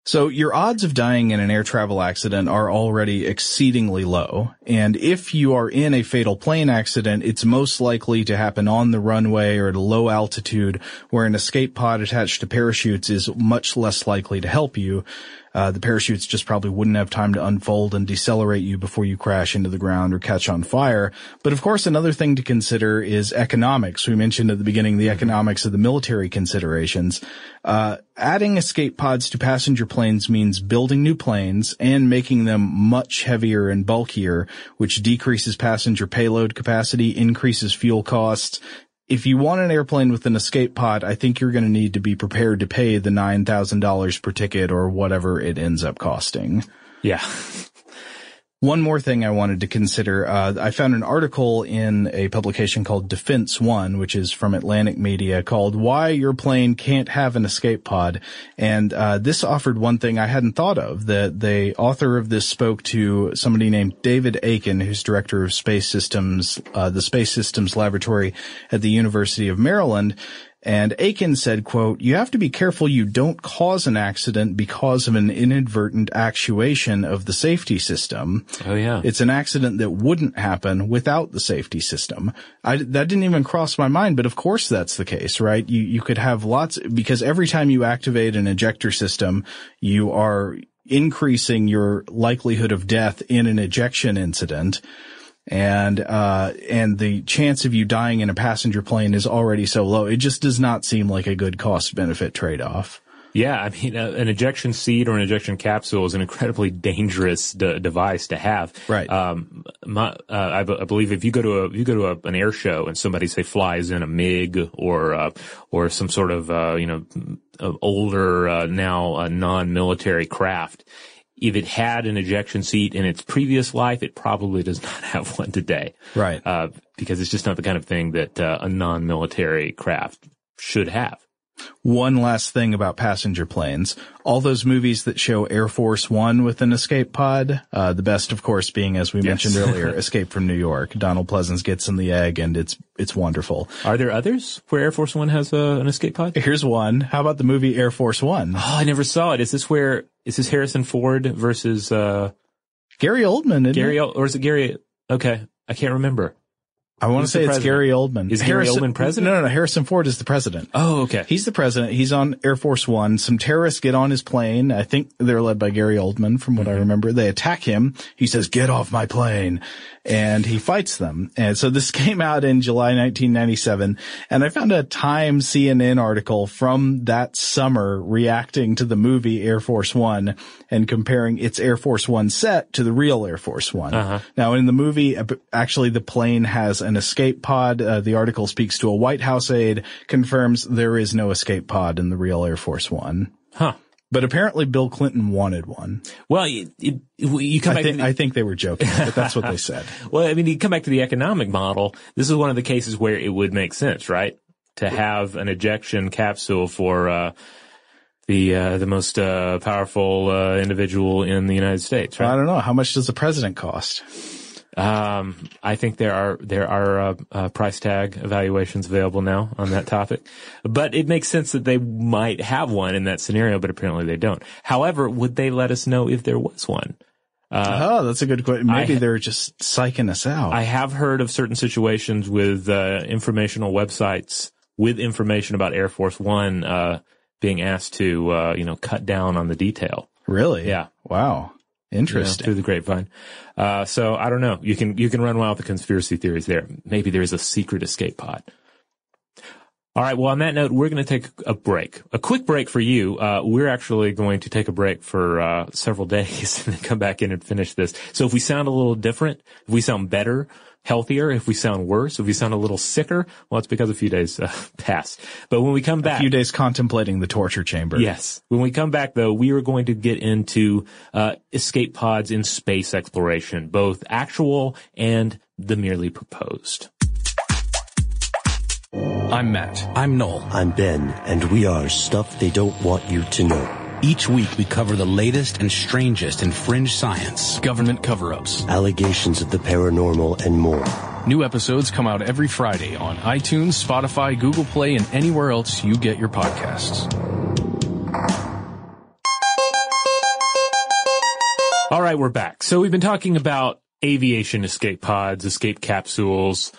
So your odds of dying in an air travel accident are already exceedingly low. And if you are in a fatal plane accident, it's most likely to happen on the runway or at a low altitude where an escape pod attached to parachutes is much less likely to help you. Uh, the parachutes just probably wouldn't have time to unfold and decelerate you before you crash into the ground or catch on fire. But of course, another thing to consider is economics. We mentioned at the beginning the economics of the military considerations. Uh, adding escape pods to passenger planes means building new planes and making them much heavier and bulkier, which decreases passenger payload capacity, increases fuel costs, if you want an airplane with an escape pod, I think you're going to need to be prepared to pay the $9,000 per ticket or whatever it ends up costing. Yeah. One more thing I wanted to consider. Uh, I found an article in a publication called Defense One, which is from Atlantic Media, called "Why Your Plane Can't Have an Escape Pod," and uh, this offered one thing I hadn't thought of. That the author of this spoke to somebody named David Akin, who's director of space systems, uh, the Space Systems Laboratory at the University of Maryland, and Akin said, quote, you have to be careful you don't cause an accident because of an inadvertent actuation of the safety system. Oh yeah. It's an accident that wouldn't happen without the safety system. I, that didn't even cross my mind, but of course that's the case, right? You, you could have lots, because every time you activate an ejector system, you are increasing your likelihood of death in an ejection incident and uh, and the chance of you dying in a passenger plane is already so low. It just does not seem like a good cost benefit trade off. Yeah, I mean, uh, an ejection seat or an ejection capsule is an incredibly dangerous d- device to have. Right. Um, my, uh, I, b- I believe if you go to a, if you go to a, an air show and somebody say flies in a MiG or, uh, or some sort of, uh, you know, older, uh, now non-military craft, if it had an ejection seat in its previous life, it probably does not (laughs) have one today. Right. Uh, because it's just not the kind of thing that uh, a non-military craft should have. One last thing about passenger planes. All those movies that show Air Force One with an escape pod, uh, the best of course being, as we yes. mentioned earlier, (laughs) Escape from New York. Donald Pleasence gets in the egg and it's, it's wonderful. Are there others where Air Force One has uh, an escape pod? Here's one. How about the movie Air Force One? Oh, I never saw it. Is this where, is this Harrison Ford versus, uh, Gary Oldman, Gary, it? or is it Gary? Okay. I can't remember. I want to say it's Gary Oldman. Is Harrison, Gary Oldman president? No, no, no. Harrison Ford is the president. Oh, okay. He's the president. He's on Air Force One. Some terrorists get on his plane. I think they're led by Gary Oldman from what mm-hmm. I remember. They attack him. He says, get off my plane and he fights them. And so this (laughs) came out in July 1997 and I found a Time CNN article from that summer reacting to the movie Air Force One and comparing its Air Force One set to the real Air Force One. Uh-huh. Now in the movie, actually the plane has an escape pod. Uh, the article speaks to a White House aide, confirms there is no escape pod in the real Air Force One. Huh. But apparently Bill Clinton wanted one. Well, it, you come I back think, the, I think they were joking, but that's what they (laughs) said. well, I mean, you come back to the economic model. This is one of the cases where it would make sense, right? To have an ejection capsule for, uh, the, uh, the most, uh, powerful, uh, individual in the United States, right? I don't know. How much does the president cost? Um, I think there are there are uh, uh, price tag evaluations available now on that topic, but it makes sense that they might have one in that scenario, but apparently they don't. However, would they let us know if there was one? Uh, oh, that's a good question. Maybe I- they're just psyching us out. I have heard of certain situations with uh, informational websites with information about Air Force One uh, being asked to, uh, you know, cut down on the detail. really? Yeah. Wow. You know, through the grapevine. Uh, so I don't know. You can you can run wild with the conspiracy theories there. Maybe there's a secret escape pod. All right. Well, on that note, we're going to take a break, a quick break for you. Uh, we're actually going to take a break for uh, several (laughs) days and then come back in and finish this. So if we sound a little different, if we sound better, healthier, if we sound worse, if we sound a little sicker, well, it's because a few days uh, (laughs) passed. But when we come back, a few days contemplating the torture chamber. Yes. When we come back though, we are going to get into, uh, escape pods in space exploration, both actual and the merely proposed. I'm Matt. I'm Noel. I'm Ben, and we are Stuff They Don't Want You to Know. Each week we cover the latest and strangest in fringe science, government cover-ups, Allegations of the paranormal, and more. New episodes come out every Friday on iTunes, Spotify, Google Play, and anywhere else you get your podcasts. All right, we're back. So we've been talking about aviation escape pods, escape capsules,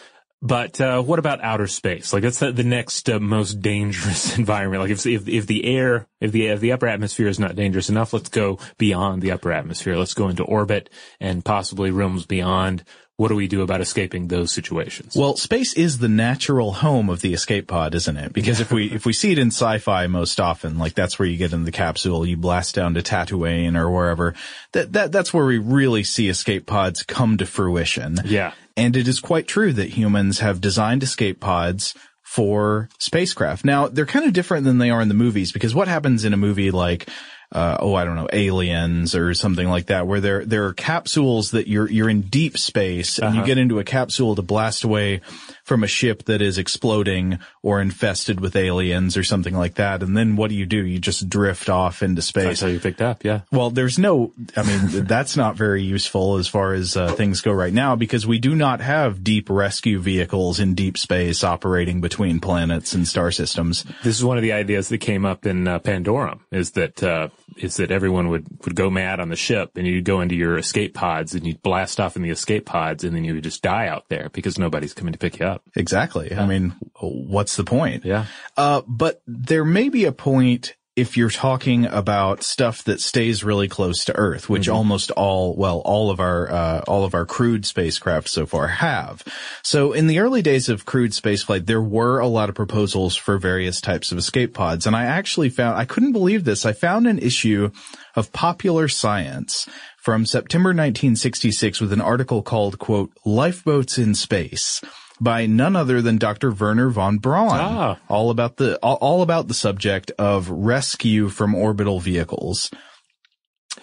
but uh, what about outer space? Like that's the, the next uh, most dangerous (laughs) environment. Like if, if if the air, if the if the upper atmosphere is not dangerous enough, let's go beyond the upper atmosphere. Let's go into orbit and possibly realms beyond. What do we do about escaping those situations? Well, space is the natural home of the escape pod, isn't it? Because if we (laughs) if we see it in sci-fi most often, like that's where you get in the capsule, you blast down to Tatooine or wherever. That that that's where we really see escape pods come to fruition. Yeah. And it is quite true that humans have designed escape pods for spacecraft. Now, they're kind of different than they are in the movies because what happens in a movie like uh, oh, I don't know, aliens or something like that, where there there are capsules that you're you're in deep space and you Uh-huh. get into a capsule to blast away from a ship that is exploding or infested with aliens or something like that. And then what do you do? You just drift off into space. That's how you picked up. Yeah. Well, there's no, I mean, (laughs) that's not very useful as far as uh, things go right now because we do not have deep rescue vehicles in deep space operating between planets and star systems. This is one of the ideas that came up in uh, Pandorum is that uh, is that everyone would would go mad on the ship and you'd go into your escape pods and you'd blast off in the escape pods and then you would just die out there because nobody's coming to pick you up. Exactly. I mean, what's the point? Yeah. Uh, but there may be a point if you're talking about stuff that stays really close to Earth, which almost all, well, all of our, uh, all of our crewed spacecraft so far have. So in the early days of crewed spaceflight, there were a lot of proposals for various types of escape pods. And I actually found, I couldn't believe this. I found an issue of Popular Science from September 1966 with an article called, quote, Lifeboats in Space by none other than Dr. Wernher von Braun. Ah. All about the, all, all about the subject of rescue from orbital vehicles.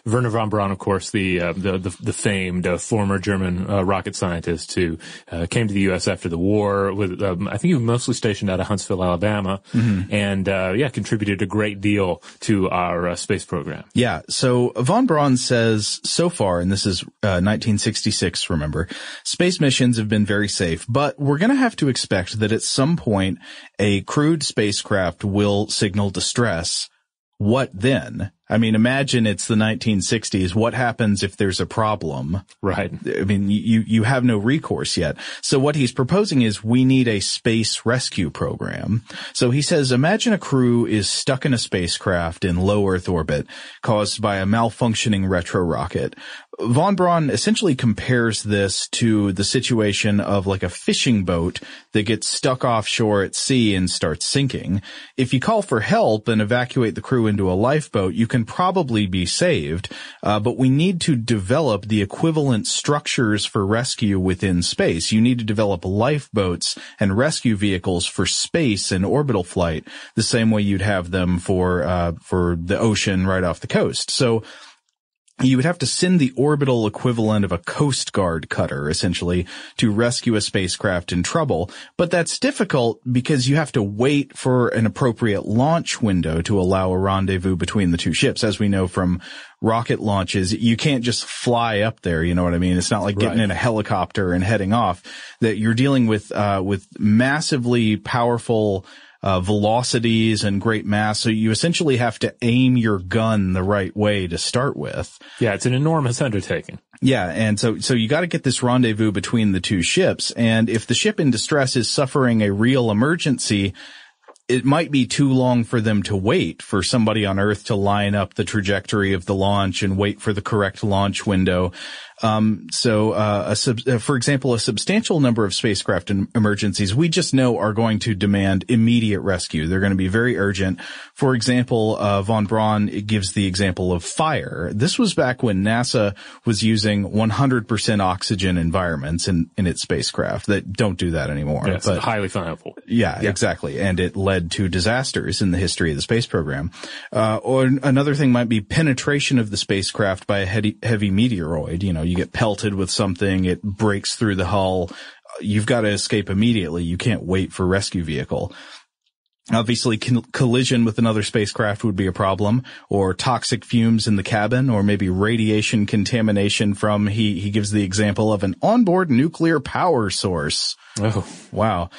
Wernher von Braun, of course, the uh, the, the the famed uh, former German uh, rocket scientist who uh, came to the U.S. after the war. With um, I think he was mostly stationed out of Huntsville, Alabama, and uh, yeah, contributed a great deal to our uh, space program. Yeah. So von Braun says so far, and this is uh, 1966, remember, space missions have been very safe, but we're going to have to expect that at some point a crewed spacecraft will signal distress. What then? I mean, imagine it's the 1960s. What happens if there's a problem? Right. I mean, you, you have no recourse yet. So what he's proposing is we need a space rescue program. So he says, imagine a crew is stuck in a spacecraft in low Earth orbit caused by a malfunctioning retro rocket. Von Braun essentially compares this to the situation of like a fishing boat that gets stuck offshore at sea and starts sinking. If you call for help and evacuate the crew into a lifeboat, you can probably be saved, uh, but we need to develop the equivalent structures for rescue within space. You need to develop lifeboats and rescue vehicles for space and orbital flight, the same way you'd have them for uh, for the ocean right off the coast. So you would have to send the orbital equivalent of a Coast Guard cutter, essentially, to rescue a spacecraft in trouble. But that's difficult because you have to wait for an appropriate launch window to allow a rendezvous between the two ships. As we know from rocket launches, you can't just fly up there. You know what I mean? It's not like getting Right. in a helicopter and heading off. That you're dealing with, uh, with massively powerful uh, velocities and great mass. So you essentially have to aim your gun the right way to start with. Yeah, it's an enormous undertaking. Yeah, and so so you got to get this rendezvous between the two ships, and if the ship in distress is suffering a real emergency, it might be too long for them to wait for somebody on Earth to line up the trajectory of the launch and wait for the correct launch window. Um, so, uh, a sub- uh, for example, a substantial number of spacecraft emergencies we just know are going to demand immediate rescue. They're going to be very urgent. For example, uh, von Braun gives the example of fire. This was back when NASA was using 100% oxygen environments in, in its spacecraft that don't do that anymore. Yeah, but highly flammable. Yeah, yeah, exactly. And it led to disasters in the history of the space program. Uh, or another thing might be penetration of the spacecraft by a heavy, heavy meteoroid. You know, you get pelted with something, it breaks through the hull. You've got to escape immediately. You can't wait for rescue vehicle. Obviously, collision with another spacecraft would be a problem, or toxic fumes in the cabin, or maybe radiation contamination from, he, he gives the example of an onboard nuclear power source. Oh. Wow.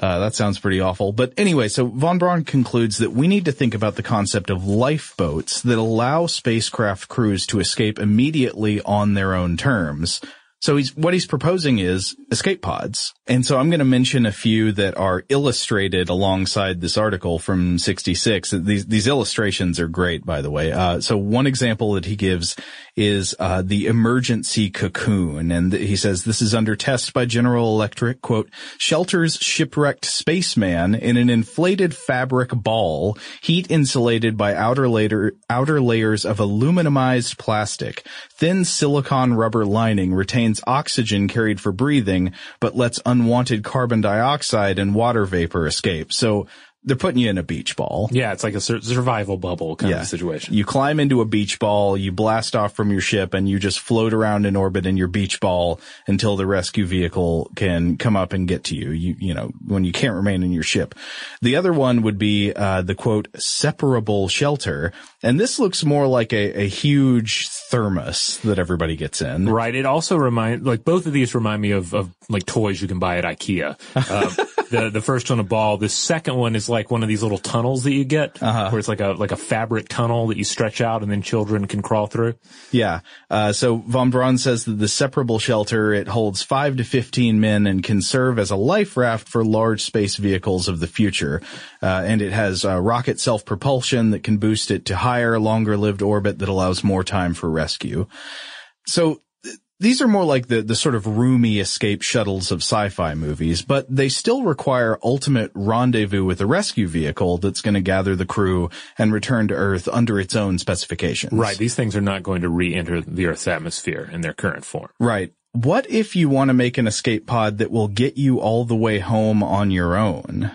Uh, that sounds pretty awful. But anyway, so von Braun concludes that we need to think about the concept of lifeboats that allow spacecraft crews to escape immediately on their own terms. So he's, what he's proposing is escape pods. And so I'm going to mention a few that are illustrated alongside this article from 66. These, these illustrations are great, by the way. Uh, so one example that he gives is, uh, the emergency cocoon. And he says this is under test by General Electric, quote, shelters shipwrecked spaceman in an inflated fabric ball, heat insulated by outer outer layers of aluminumized plastic. Thin silicon rubber lining retains oxygen carried for breathing, but lets unwanted carbon dioxide and water vapor escape. So they're putting you in a beach ball. Yeah, it's like a sur- survival bubble kind yeah. of situation. You climb into a beach ball, you blast off from your ship, and you just float around in orbit in your beach ball until the rescue vehicle can come up and get to you. You, you know, when you can't remain in your ship. The other one would be uh, the quote separable shelter, and this looks more like a, a huge thermos that everybody gets in. Right. It also remind like both of these remind me of of like toys you can buy at IKEA. Uh, (laughs) the the first one a ball. The second one is like one of these little tunnels that you get, uh-huh. where it's like a like a fabric tunnel that you stretch out and then children can crawl through. Yeah. Uh, so von Braun says that the separable shelter it holds five to fifteen men and can serve as a life raft for large space vehicles of the future. Uh, and it has uh, rocket self propulsion that can boost it to higher, longer lived orbit that allows more time for rescue. So these are more like the, the sort of roomy escape shuttles of sci-fi movies, but they still require ultimate rendezvous with a rescue vehicle that's going to gather the crew and return to Earth under its own specifications. Right. These things are not going to re-enter the Earth's atmosphere in their current form. Right. What if you want to make an escape pod that will get you all the way home on your own?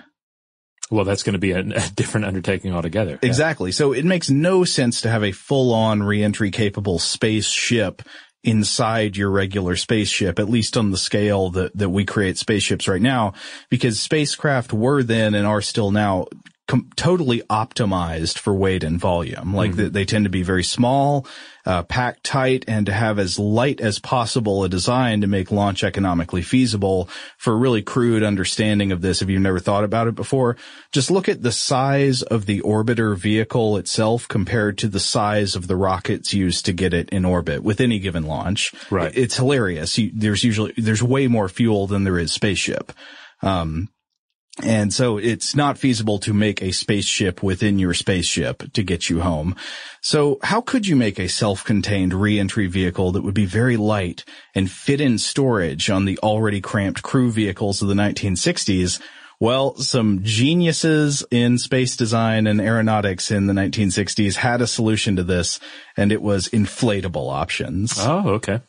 Well, that's going to be a, (laughs) a different undertaking altogether. Exactly. Yeah. So it makes no sense to have a full-on reentry capable spaceship inside your regular spaceship, at least on the scale that, that we create spaceships right now, because spacecraft were then and are still now com- totally optimized for weight and volume. Like mm-hmm. they, they tend to be very small, uh, packed tight and to have as light as possible a design to make launch economically feasible for a really crude understanding of this. If you've never thought about it before, just look at the size of the orbiter vehicle itself compared to the size of the rockets used to get it in orbit with any given launch. Right. It's hilarious. There's usually, there's way more fuel than there is spaceship. Um, and so it's not feasible to make a spaceship within your spaceship to get you home. So how could you make a self-contained reentry vehicle that would be very light and fit in storage on the already cramped crew vehicles of the 1960s? Well, some geniuses in space design and aeronautics in the 1960s had a solution to this, and it was inflatable options. Oh, okay.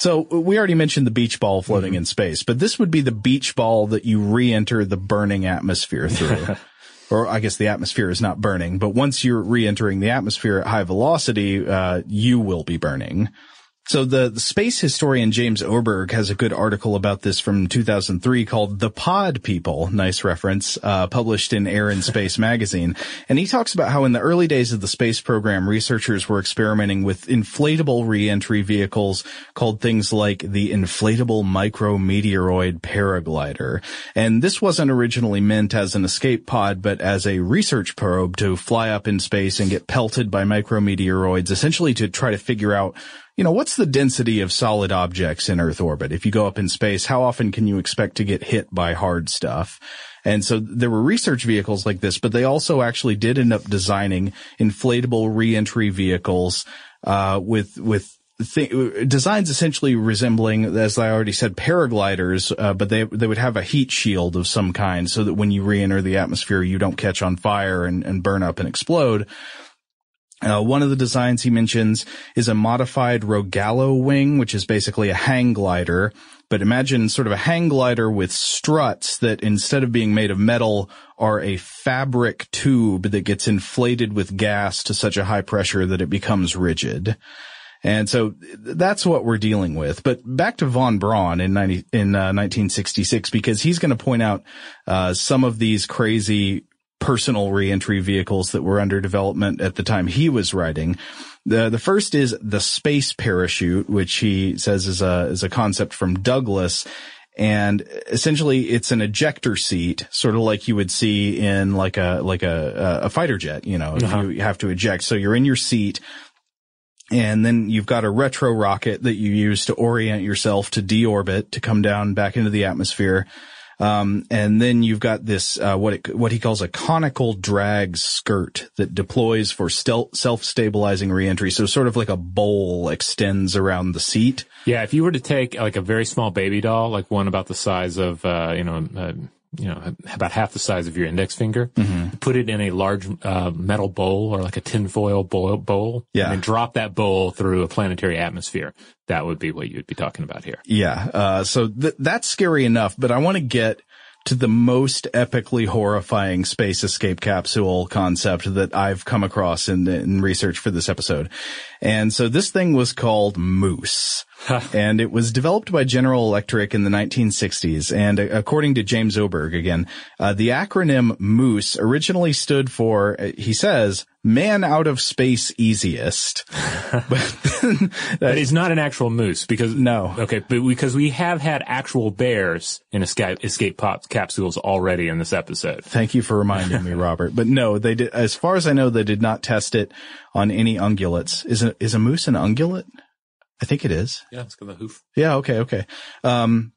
So we already mentioned the beach ball floating mm-hmm. in space, but this would be the beach ball that you re-enter the burning atmosphere through. (laughs) or I guess the atmosphere is not burning, but once you're re-entering the atmosphere at high velocity, uh, you will be burning. So the, the, space historian James Oberg has a good article about this from 2003 called "The Pod People." Nice reference, uh, published in Air and Space (laughs) magazine, and he talks about how in the early days of the space program, researchers were experimenting with inflatable re-entry vehicles called things like the inflatable micrometeoroid paraglider, and this wasn't originally meant as an escape pod, but as a research probe to fly up in space and get pelted by micrometeoroids, essentially to try to figure out you know, what's the density of solid objects in Earth orbit? If you go up in space, how often can you expect to get hit by hard stuff? And so there were research vehicles like this, but they also actually did end up designing inflatable reentry vehicles, uh, with, with Th- designs essentially resembling, as I already said, paragliders, uh, but they they would have a heat shield of some kind, so that when you re-enter the atmosphere, you don't catch on fire and, and burn up and explode. Uh, one of the designs he mentions is a modified Rogallo wing, which is basically a hang glider. But imagine sort of a hang glider with struts that instead of being made of metal are a fabric tube that gets inflated with gas to such a high pressure that it becomes rigid. And so that's what we're dealing with. But back to von Braun in 90, in uh, 1966, because he's going to point out uh, some of these crazy personal reentry vehicles that were under development at the time he was writing. The the first is the space parachute, which he says is a is a concept from Douglas. And essentially it's an ejector seat, sort of like you would see in like a, like a, a fighter jet, you know, uh-huh. you have to eject. So you're in your seat and then you've got a retro rocket that you use to orient yourself to deorbit to come down back into the atmosphere. Um, and then you've got this, uh, what it, what he calls a conical drag skirt that deploys for stealth, self-stabilizing reentry. So sort of like a bowl extends around the seat. Yeah. If you were to take like a very small baby doll, like one about the size of, uh, you know, uh, you know, about half the size of your index finger, mm-hmm. put it in a large uh, metal bowl or like a tinfoil bowl, bowl, yeah. and drop that bowl through a planetary atmosphere. That would be what you'd be talking about here. Yeah. Uh, so th- that's scary enough, but I want to get to the most epically horrifying space escape capsule concept that I've come across in, in research for this episode. And so this thing was called Moose. (laughs) and it was developed by General Electric in the 1960s. And according to James Oberg again, uh, the acronym MOOSE originally stood for, uh, he says, man out of space easiest. (laughs) but then, that is not an actual moose because no. Okay, but because we have had actual bears in escape escape pop capsules already in this episode. Thank you for reminding me, (laughs) Robert. But no, they did. As far as I know, they did not test it on any ungulates. Is a, is a moose an ungulate? I think it is. Yeah, it's got the hoof. Yeah. Okay. Okay. Um,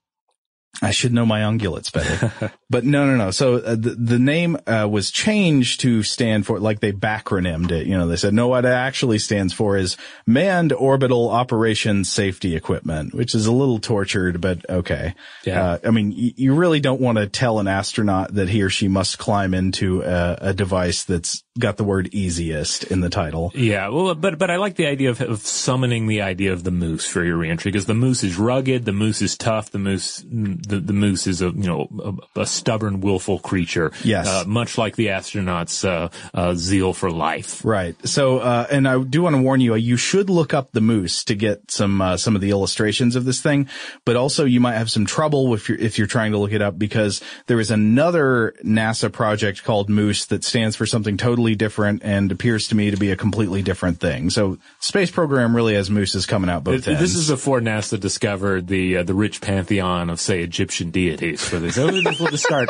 I should know my ungulates better. (laughs) but no, no, no. So uh, the, the name uh, was changed to stand for, like they backronymed it. You know, they said, no, what it actually stands for is Manned Orbital Operations Safety Equipment, which is a little tortured, but okay. Yeah. Uh, I mean, y- you really don't want to tell an astronaut that he or she must climb into a, a, device that's got the word easiest in the title. Yeah. Well, but, but I like the idea of, of summoning the idea of the moose for your reentry because the moose is rugged, the moose is tough, the moose the, the moose is a you know a, a stubborn, willful creature. Yes, uh, much like the astronauts' uh, uh, zeal for life. Right. So, uh, and I do want to warn you, you should look up the moose to get some uh, some of the illustrations of this thing. But also, you might have some trouble if you're if you're trying to look it up because there is another NASA project called Moose that stands for something totally different and appears to me to be a completely different thing. So, space program really has mooses coming out both it, ends. This is before NASA discovered the uh, the rich pantheon of say Egyptian deities for this. we'll just start.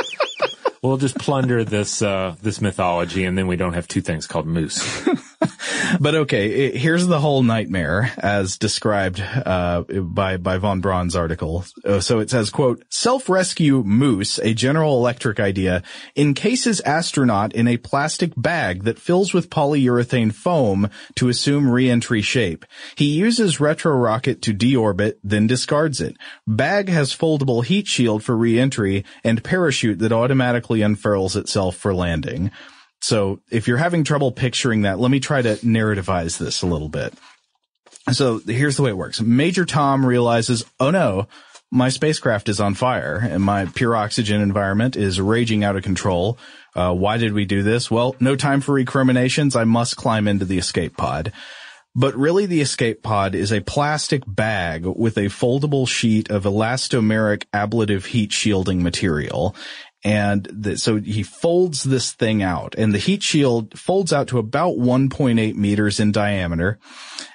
We'll just plunder this uh, this mythology, and then we don't have two things called moose. But okay, it, here's the whole nightmare as described uh, by by von Braun's article. Uh, so it says, "quote Self-rescue moose, a General Electric idea, encases astronaut in a plastic bag that fills with polyurethane foam to assume re-entry shape. He uses retro rocket to deorbit, then discards it. Bag has foldable heat shield for re-entry and parachute that automatically unfurls itself for landing." So if you're having trouble picturing that, let me try to narrativize this a little bit. So here's the way it works. Major Tom realizes, oh no, my spacecraft is on fire and my pure oxygen environment is raging out of control. Uh, why did we do this? Well, no time for recriminations. I must climb into the escape pod. But really the escape pod is a plastic bag with a foldable sheet of elastomeric ablative heat shielding material. And the, so he folds this thing out and the heat shield folds out to about 1.8 meters in diameter.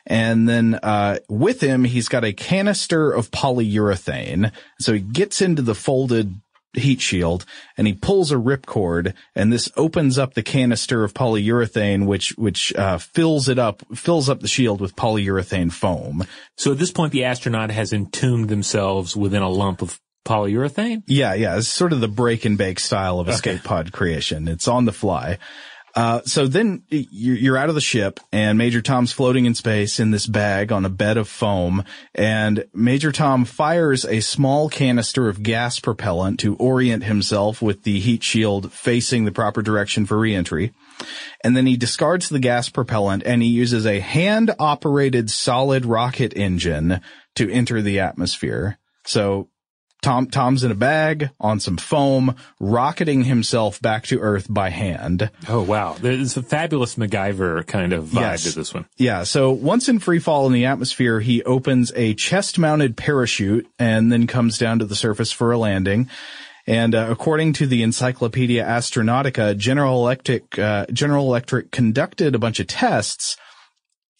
And then, uh, with him, he's got a canister of polyurethane. So he gets into the folded heat shield and he pulls a ripcord and this opens up the canister of polyurethane which which uh, fills it up fills up the shield with polyurethane foam so at this point the astronaut has entombed themselves within a lump of polyurethane yeah yeah it's sort of the break and bake style of escape okay. pod creation it's on the fly uh, so then you're out of the ship and Major Tom's floating in space in this bag on a bed of foam and Major Tom fires a small canister of gas propellant to orient himself with the heat shield facing the proper direction for reentry. And then he discards the gas propellant and he uses a hand operated solid rocket engine to enter the atmosphere. So Tom, Tom's in a bag on some foam, rocketing himself back to Earth by hand. Oh wow. There's a fabulous MacGyver kind of vibe yes. to this one. Yeah. So once in free fall in the atmosphere, he opens a chest mounted parachute and then comes down to the surface for a landing. And uh, according to the Encyclopedia Astronautica, General Electric, uh, General Electric conducted a bunch of tests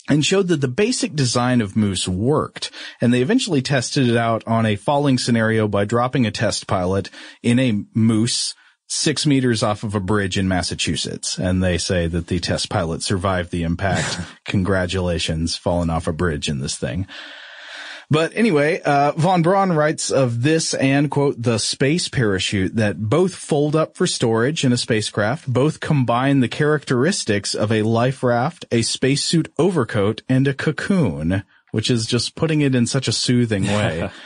and showed that the basic design of Moose worked. And they eventually tested it out on a falling scenario by dropping a test pilot in a Moose six meters off of a bridge in Massachusetts. And they say that the test pilot survived the impact. (laughs) Congratulations, falling off a bridge in this thing. But anyway, uh, von Braun writes of this and quote, the space parachute that both fold up for storage in a spacecraft, both combine the characteristics of a life raft, a spacesuit overcoat, and a cocoon, which is just putting it in such a soothing way. (laughs)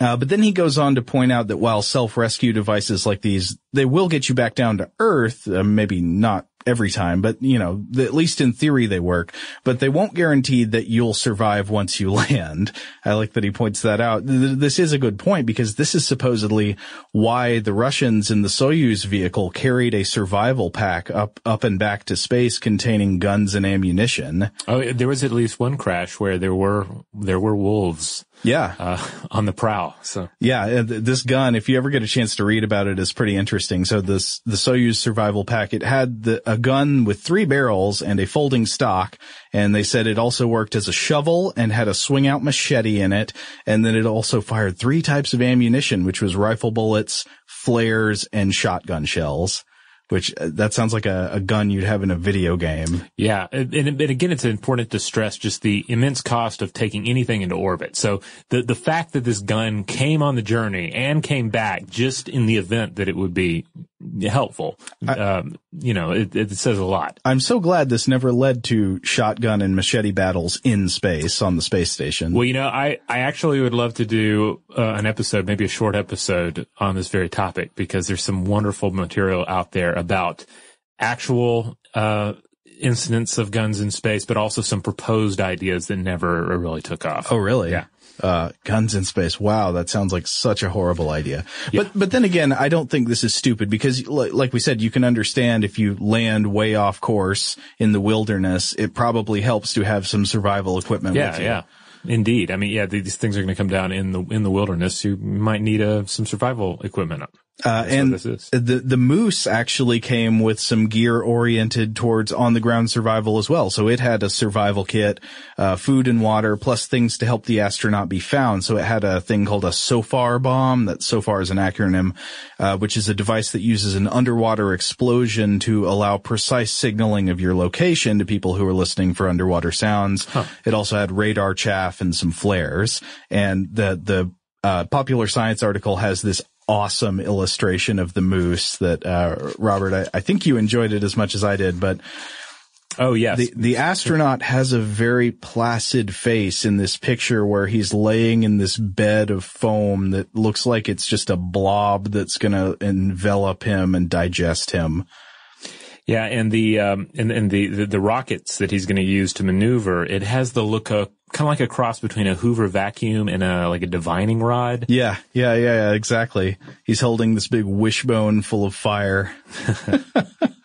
Uh, but then he goes on to point out that while self-rescue devices like these, they will get you back down to earth, uh, maybe not every time, but you know, at least in theory they work, but they won't guarantee that you'll survive once you (laughs) land. I like that he points that out. This is a good point because this is supposedly why the Russians in the Soyuz vehicle carried a survival pack up, up and back to space containing guns and ammunition. Oh, there was at least one crash where there were, there were wolves yeah. Uh, on the prowl. So yeah, this gun, if you ever get a chance to read about it, is pretty interesting. So this, the Soyuz survival pack, it had the, a gun with three barrels and a folding stock. And they said it also worked as a shovel and had a swing out machete in it. And then it also fired three types of ammunition, which was rifle bullets, flares, and shotgun shells which uh, that sounds like a, a, gun you'd have in a video game. Yeah. And, and, again, it's important to stress just the immense cost of taking anything into orbit. So the, the fact that this gun came on the journey and came back just in the event that it would be helpful, I, um, you know, it, it, says a lot. I'm so glad this never led to shotgun and machete battles in space on the space station. Well, you know, I, I actually would love to do uh, an episode, maybe a short episode on this very topic because there's some wonderful material out there about actual, uh, incidents of guns in space, but also some proposed ideas that never really took off. Oh, really? Yeah. Uh, guns in space. Wow, that sounds like such a horrible idea. Yeah. But but then again, I don't think this is stupid because, like we said, you can understand if you land way off course in the wilderness, it probably helps to have some survival equipment. Yeah, yeah. Indeed. I mean, yeah, these things are going to come down in the in the wilderness. You might need uh, some survival equipment. Uh, and the the moose actually came with some gear oriented towards on the ground survival as well. So it had a survival kit, uh, food and water, plus things to help the astronaut be found. So it had a thing called a SOFAR bomb. That SOFAR is an acronym, uh, which is a device that uses an underwater explosion to allow precise signaling of your location to people who are listening for underwater sounds. Huh. It also had radar chaff and some flares, and the the uh, popular science article has this awesome illustration of the moose that, uh, Robert, I, I, think you enjoyed it as much as I did, but Oh yes. The, the astronaut has a very placid face in this picture where he's laying in this bed of foam that looks like it's just a blob that's going to envelop him and digest him. Yeah, and the um, and, and the, the, the rockets that he's going to use to maneuver, it has the look of kind of like a cross between a Hoover vacuum and a like a divining rod. Yeah, yeah, yeah, yeah exactly. He's holding this big wishbone full of fire. (laughs)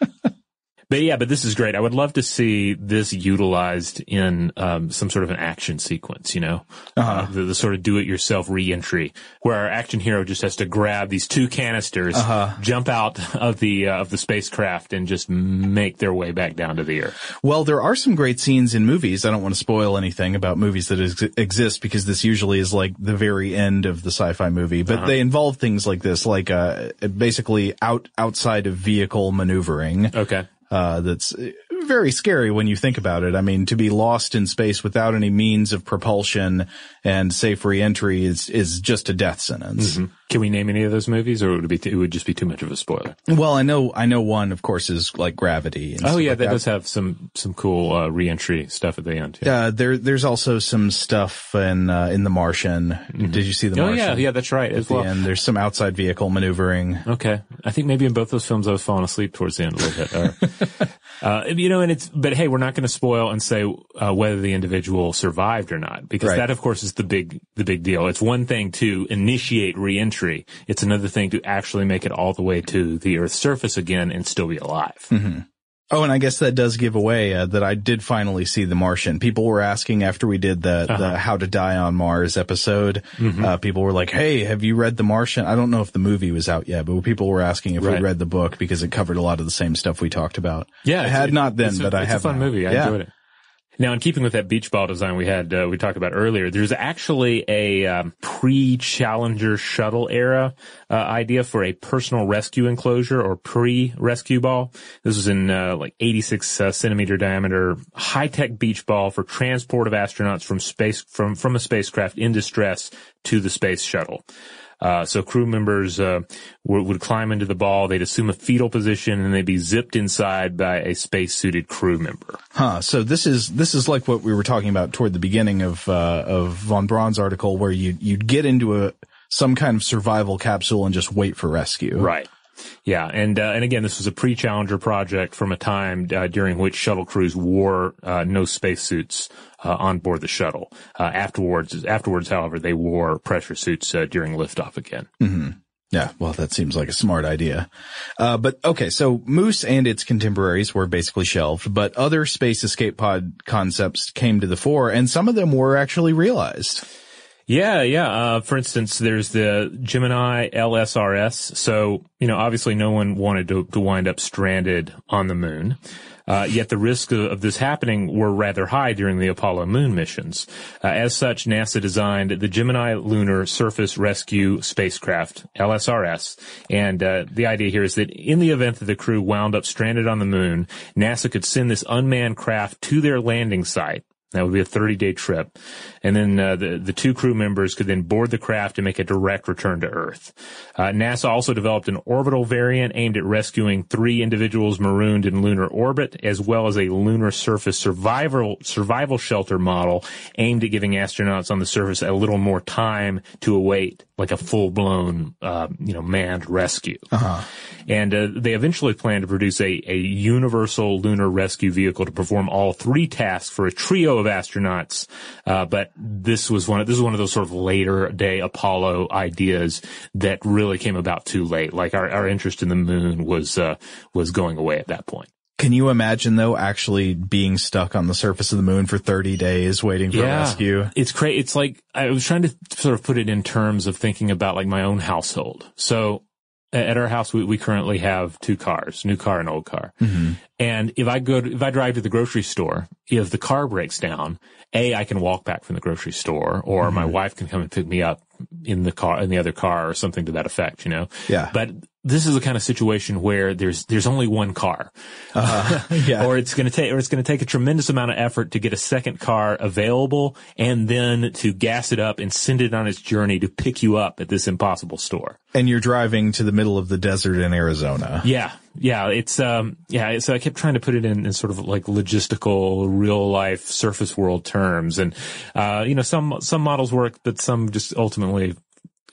But yeah, but this is great. I would love to see this utilized in um, some sort of an action sequence, you know, uh the, the sort of do-it-yourself re-entry where our action hero just has to grab these two canisters, Uh-huh. jump out of the uh, of the spacecraft, and just make their way back down to the Earth. Well, there are some great scenes in movies. I don't want to spoil anything about movies that ex- exist because this usually is like the very end of the sci-fi movie, but Uh-huh. they involve things like this, like, uh, basically out, outside of vehicle maneuvering. Okay. Uh, that's very scary when you think about it. I mean, to be lost in space without any means of propulsion and safe reentry is, is just a death sentence. Mhm. Can we name any of those movies, or would it be? It would just be too much of a spoiler. Well, I know, I know one, of course, is like Gravity. And Oh yeah, like that, does have some some cool uh, re-entry stuff at the end. Yeah. Uh, there, there's also some stuff in uh, in The Martian. Did you see The Oh, Martian? yeah, yeah, that's right, At as the well. end, there's some outside vehicle maneuvering. Okay. I think maybe in both those films I was falling asleep towards the end a little bit. (laughs) Uh, you know, and it's, but hey, we're not going to spoil and say uh, whether the individual survived or not, because Right. that, of course, is the big, the big deal. It's one thing to initiate reentry. It's another thing to actually make it all the way to the Earth's surface again and still be alive. hmm Oh, and I guess that does give away uh, that I did finally see The Martian. People were asking after we did the, Uh-huh. the How to Die on Mars episode. Mhm. Uh, people were like, "Hey, have you read The Martian?" I don't know if the movie was out yet, but people were asking if Right. we read the book because it covered a lot of the same stuff we talked about. Yeah, I had not then, it's a- but I it's have. a fun now. movie. I yeah. enjoyed it. Now, in keeping with that beach ball design we had, uh, we talked about earlier, there's actually a um, pre-Challenger shuttle era uh, idea for a personal rescue enclosure or pre-rescue ball. This was in uh, like 86 uh, centimeter diameter, high-tech beach ball for transport of astronauts from space from from a spacecraft in distress to the space shuttle. Uh, so crew members uh, would, would climb into the ball. They'd assume a fetal position, and they'd be zipped inside by a space-suited crew member. Huh. So this is this is like what we were talking about toward the beginning of uh, of von Braun's article, where you you'd get into a some kind of survival capsule and just wait for rescue. Right. Yeah, and uh, and again, this was a pre-Challenger project from a time uh, during which shuttle crews wore uh, no spacesuits uh, on board the shuttle. Uh, afterwards, afterwards, however, they wore pressure suits uh, during liftoff again. hmm Yeah, well, that seems like a smart idea. Uh, but okay, so Moose and its contemporaries were basically shelved, but other space escape pod concepts came to the fore, and some of them were actually realized. Yeah, yeah. Uh, for instance, there's the Gemini LSRS. So, you know, obviously no one wanted to, to wind up stranded on the moon. Uh, yet the risk of, of this happening were rather high during the Apollo moon missions. Uh, as such, NASA designed the Gemini Lunar Surface Rescue Spacecraft, LSRS. And uh, the idea here is that in the event that the crew wound up stranded on the moon, NASA could send this unmanned craft to their landing site. That would be a 30 day trip. And then uh, the, the two crew members could then board the craft and make a direct return to Earth. Uh, NASA also developed an orbital variant aimed at rescuing three individuals marooned in lunar orbit, as well as a lunar surface survival, survival shelter model aimed at giving astronauts on the surface a little more time to await like a full blown, uh, you know, manned rescue. Uh-huh. And uh, they eventually plan to produce a, a universal lunar rescue vehicle to perform all three tasks for a trio of astronauts. Uh, but this was one of this is one of those sort of later day Apollo ideas that really came about too late. Like our, our interest in the moon was uh, was going away at that point. Can you imagine though actually being stuck on the surface of the moon for 30 days waiting for rescue? It's crazy. It's like I was trying to sort of put it in terms of thinking about like my own household. So at our house, we, we currently have two cars, new car and old car. Mm-hmm. And if I go, to, if I drive to the grocery store, if the car breaks down, a I can walk back from the grocery store, or my wife can come and pick me up in the car in the other car, or something to that effect. You know. Yeah. But this is the kind of situation where there's there's only one car, Uh-huh. (laughs) yeah. or it's going to take or it's going to take a tremendous amount of effort to get a second car available, and then to gas it up and send it on its journey to pick you up at this impossible store. And you're driving to the middle of the desert in Arizona. Yeah, yeah, it's um, yeah. So I kept trying to put it in, in sort of like logistical, real life surface world terms, and uh, you know, some some models work, but some just ultimately.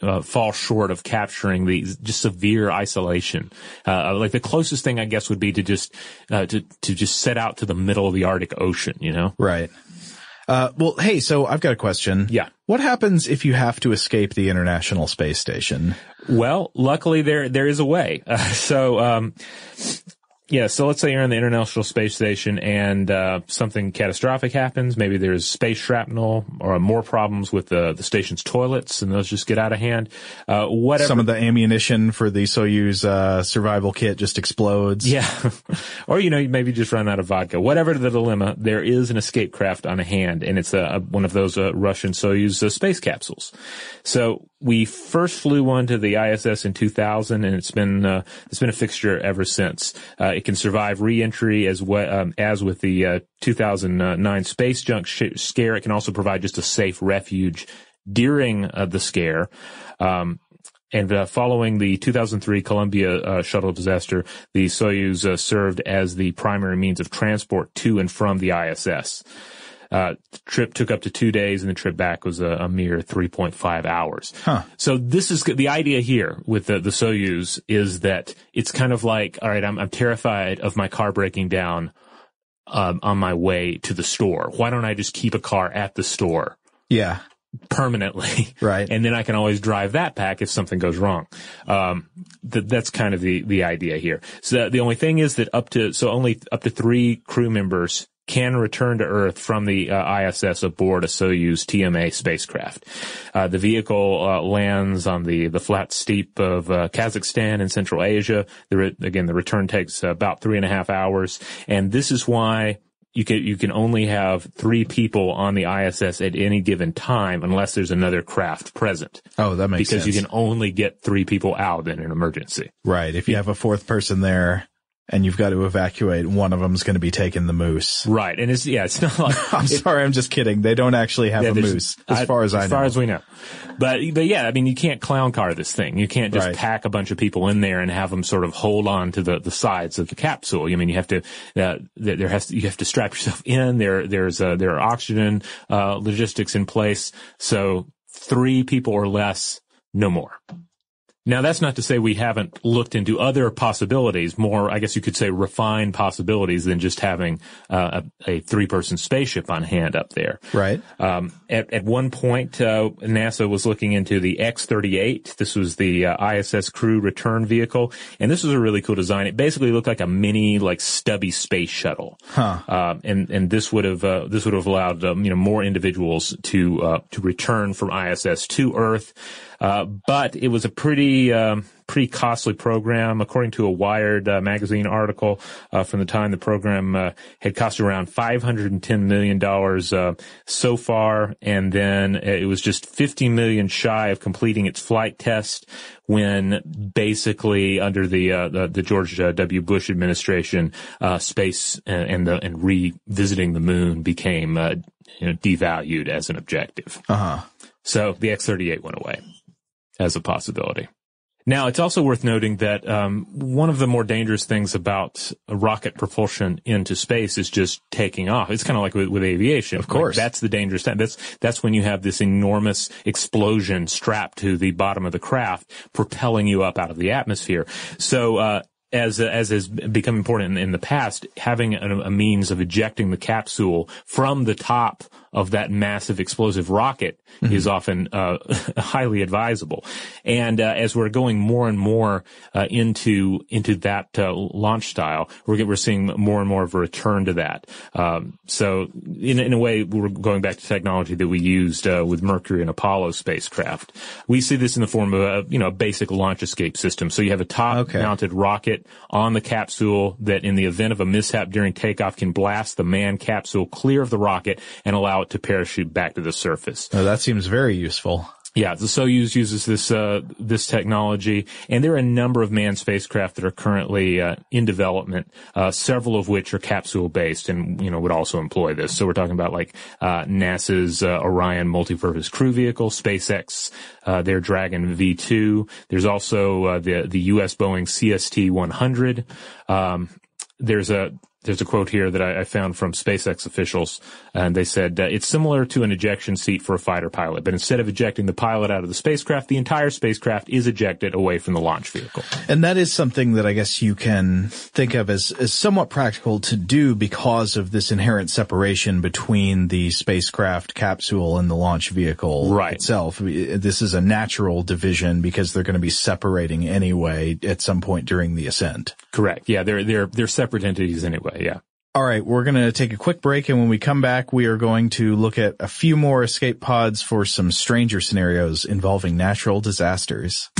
Uh, fall short of capturing the just severe isolation. Uh, like the closest thing, I guess, would be to just uh, to to just set out to the middle of the Arctic Ocean. You know, Right. Uh, well, hey, so I've got a question. Yeah. What happens if you have to escape the International Space Station? Well, luckily there there is a way. (laughs) Uh, so um, Yeah, so let's say you're on the International Space Station and uh, something catastrophic happens. Maybe there's space shrapnel or more problems with the, the station's toilets, and those just get out of hand. Uh, whatever. Some of the ammunition for the Soyuz uh, survival kit just explodes. Yeah. (laughs) or, you know, you maybe just run out of vodka. Whatever the dilemma, there is an escape craft on hand, and it's a, a one of those uh, Russian Soyuz uh, space capsules. So we first flew one to the ISS in 2000, and it's been uh, it's been a fixture ever since. Uh, it can survive re-entry as well um, as with the uh, 2009 space junk sh- scare. It can also provide just a safe refuge during uh, the scare. Um, and uh, following the 2003 Columbia uh, shuttle disaster, the Soyuz uh, served as the primary means of transport to and from the ISS. Uh, the trip took up to two days, and the trip back was a, a mere 3.5 hours. Huh. So this is the idea here with the, the Soyuz is that it's kind of like, all right, I'm, I'm terrified of my car breaking down um, on my way to the store. Why don't I just keep a car at the store? Yeah. permanently. (laughs) Right. And then I can always drive that back if something goes wrong. Um, th- that's kind of the, the idea here. So the only thing is that up to, so only up to three crew members can return to Earth from the uh, ISS aboard a Soyuz TMA spacecraft. Uh, the vehicle uh, lands on the, the flat steep of uh, Kazakhstan in Central Asia. The re- again, the return takes about three and a half hours, and this is why you can you can only have three people on the ISS at any given time unless there's another craft present. Oh, that makes sense. because sense. you can only get three people out in an emergency. Right. If you have a fourth person there and you've got to evacuate, one of them's going to be taking the moose. Right. And it's yeah, it's not like (laughs) I'm sorry, I'm just kidding. They don't actually have Yeah, a moose, as far as I know. As far as we know. But, but yeah, I mean, you can't clown car this thing. You can't just Right. pack a bunch of people in there and have them sort of hold on to the, the sides of the capsule. I mean, you have to, uh, there there has to, you have to strap yourself (laughs) in. There, there's, uh, there are oxygen, uh, logistics in place. So three people or less, no more. Now that's not to say we haven't looked into other possibilities, more, I guess you could say refined possibilities than just having uh, a, a three-person spaceship on hand up there. Right. Um, at, at one point, uh, NASA was looking into the X-38. This was the uh, ISS crew return vehicle, and this was a really cool design. It basically looked like a mini, like stubby space shuttle. Huh. Uh, and and this would have uh, this would have allowed um, you know more individuals to uh, to return from ISS to Earth. Uh, but it was a pretty um, pretty costly program. According to a Wired uh, magazine article uh, from the time, the program uh, had cost around 510 million dollars uh, so far, and then it was just 50 million shy of completing its flight test when basically under the uh, the, the George uh, W. Bush administration, uh, space and, and the and revisiting the moon became uh, you know, devalued as an objective. Uh huh. So the X-38 went away as a possibility. Now, it's also worth noting that um, one of the more dangerous things about rocket propulsion into space is just taking off. It's kind of like with, with aviation. Of course. that's the dangerous time. That's that's when you have this enormous explosion strapped to the bottom of the craft, propelling you up out of the atmosphere. So. Uh, as as has become important in, in the past, having a, a means of ejecting the capsule from the top of that massive explosive rocket is often uh, (laughs) highly advisable. And uh, as we're going more and more uh, into into that uh, launch style, we're we're seeing more and more of a return to that. Um, so in in a way, we're going back to technology that we used uh, with Mercury and Apollo spacecraft. We see this in the form of a you know a basic launch escape system. So you have a top mounted rocket on the capsule that, in the event of a mishap during takeoff, can blast the manned capsule clear of the rocket and allow it to parachute back to the surface. Oh, that seems very useful. Yeah, the Soyuz uses this uh, this technology, and there are a number of manned spacecraft that are currently uh, in development. Uh, several of which are capsule based, and you know would also employ this. So we're talking about like uh, NASA's uh, Orion multi-purpose crew vehicle, SpaceX, uh, their Dragon V2. There's also uh, the the U.S. Boeing CST 100. Um, there's a there's a quote here that I, I found from SpaceX officials, and they said uh, it's similar to an ejection seat for a fighter pilot, but instead of ejecting the pilot out of the spacecraft, the entire spacecraft is ejected away from the launch vehicle. And that is something that I guess you can think of as, as somewhat practical to do because of this inherent separation between the spacecraft capsule and the launch vehicle Right. itself. This is a natural division because they're going to be separating anyway at some point during the ascent. Correct. Yeah, they're they're they're separate entities anyway. Yeah. All right, we're going to take a quick break, and when we come back, we are going to look at a few more escape pods for some stranger scenarios involving natural disasters.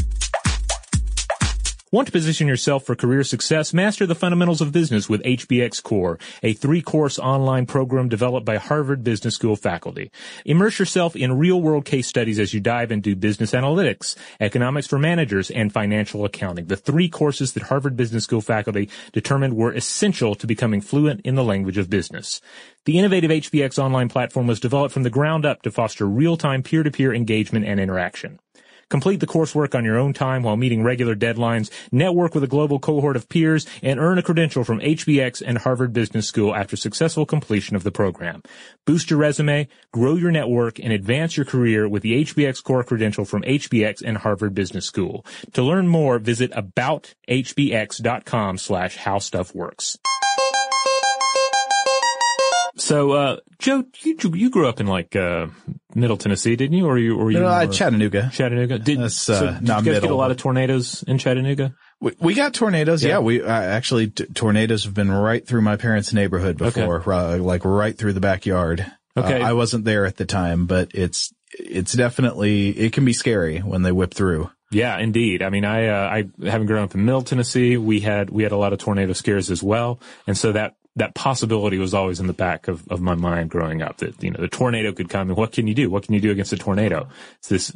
Want to position yourself for career success? Master the fundamentals of business with HBX Core, a three-course online program developed by Harvard Business School faculty. Immerse yourself in real-world case studies as you dive into business analytics, economics for managers, and financial accounting. The three courses that Harvard Business School faculty determined were essential to becoming fluent in the language of business. The innovative HBX online platform was developed from the ground up to foster real-time peer-to-peer engagement and interaction. Complete the coursework on your own time while meeting regular deadlines, network with a global cohort of peers, and earn a credential from HBX and Harvard Business School after successful completion of the program. Boost your resume, grow your network, and advance your career with the HBX core credential from HBX and Harvard Business School. To learn more, visit abouthbx.com slash how stuff works. So, uh, Joe, you you grew up in like uh, Middle Tennessee, didn't you? Or you or you No, uh, Chattanooga. Chattanooga. Did, That's, so uh, did you guys get a lot of tornadoes in Chattanooga? We, we got tornadoes. Yeah, Yeah. we uh, actually t- tornadoes have been right through my parents' neighborhood before, uh, like right through the backyard. Okay. Uh, I wasn't there at the time, but it's it's definitely it can be scary when they whip through. Yeah, indeed. I mean, I uh, I having grown up in Middle Tennessee, we had we had a lot of tornado scares as well, and so that that possibility was always in the back of, of my mind growing up that you know the tornado could come and what can you do? What can you do against a tornado? It's this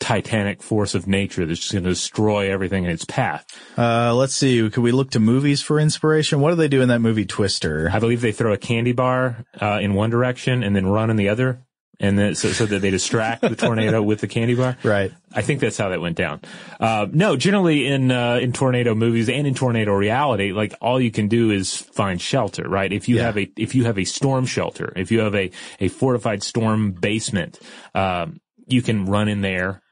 titanic force of nature that's just going to destroy everything in its path. Uh, let's see. Could we look to movies for inspiration? What do they do in that movie Twister? I believe they throw a candy bar uh, in one direction and then run in the other, and then so, so that they distract the tornado with the candy bar. (laughs) Right. I think that's how that went down. Uh, no, generally in uh, in tornado movies and in tornado reality, like all you can do is find shelter, right? If you Yeah. have a if you have a storm shelter, if you have a a fortified storm basement, um, you can run in there,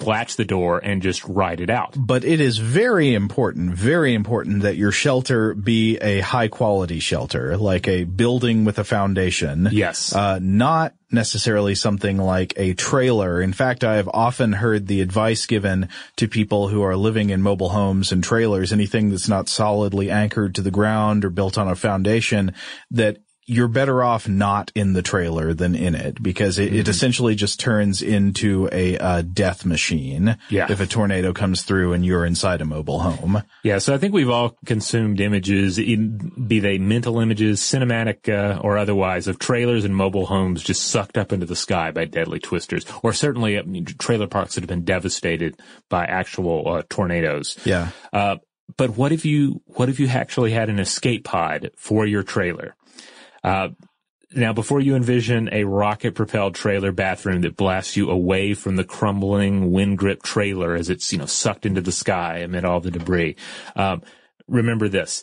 latch the door, and just ride it out. But it is very important, very important that your shelter be a high quality shelter, like a building with a foundation. Yes. Uh, not necessarily something like a trailer. In fact, I have often heard the advice given to people who are living in mobile homes and trailers, anything that's not solidly anchored to the ground or built on a foundation, that you're better off not in the trailer than in it because it, Mm-hmm. it essentially just turns into a uh, death machine Yeah. if a tornado comes through and you're inside a mobile home. Yeah, so I think we've all consumed images, be they mental images, cinematic uh, or otherwise, of trailers and mobile homes just sucked up into the sky by deadly twisters, or certainly uh, trailer parks that have been devastated by actual uh, tornadoes. Yeah. Uh, but what if you what if you actually had an escape pod for your trailer? Uh, now, before you envision a rocket propelled trailer bathroom that blasts you away from the crumbling wind grip trailer as it's, you know, sucked into the sky amid all the debris, um, remember this.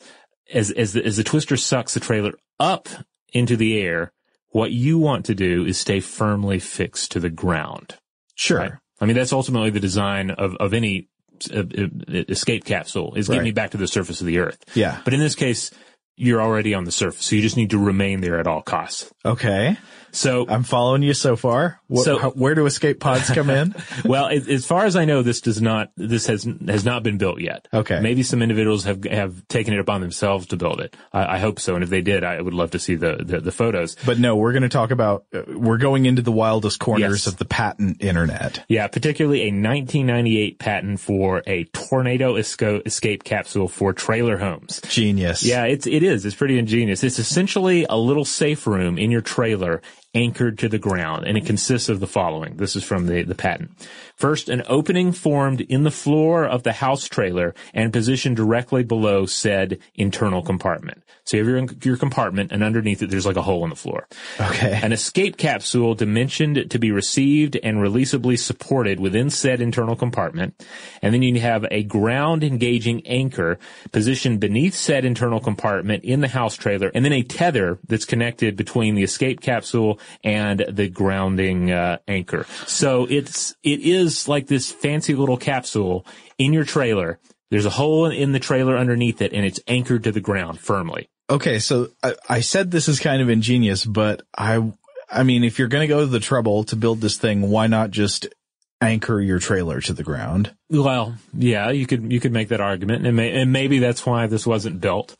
As, as the, as the twister sucks the trailer up into the air, what you want to do is stay firmly fixed to the ground. Sure. Right? I mean, that's ultimately the design of, of any uh, uh, escape capsule is get Right. me back to the surface of the earth. Yeah. But in this case, you're already on the surface, so you just need to remain there at all costs. Okay. So I'm following you so far. So- how- where do escape pods come in? (laughs) well, as, as far as I know, this does not, this has, has not been built yet. Okay. Maybe some individuals have, have taken it upon themselves to build it. I, I hope so. And if they did, I would love to see the, the, the photos. But no, we're going to talk about, uh, we're going into the wildest corners Yes. of the patent internet. Yeah, particularly a 1998 patent for a tornado esco- escape capsule for trailer homes. Genius. Yeah, it's, it is. It's pretty ingenious. It's essentially a little safe room in your trailer anchored to the ground, and it consists of the following. This is from the, the patent. First, an opening formed in the floor of the house trailer and positioned directly below said internal compartment. So you have your, your compartment, and underneath it, there's like a hole in the floor. Okay. An escape capsule dimensioned to be received and releasably supported within said internal compartment. And then you have a ground engaging anchor positioned beneath said internal compartment in the house trailer, and then a tether that's connected between the escape capsule and the grounding uh, anchor. So it's it is like this fancy little capsule in your trailer. There's a hole in the trailer underneath it, and it's anchored to the ground firmly. Okay, so I, I said this is kind of ingenious, but I, I mean, if you're going to go to the trouble to build this thing, why not just anchor your trailer to the ground? Well, yeah, you could you could make that argument, and, may, and maybe that's why this wasn't built.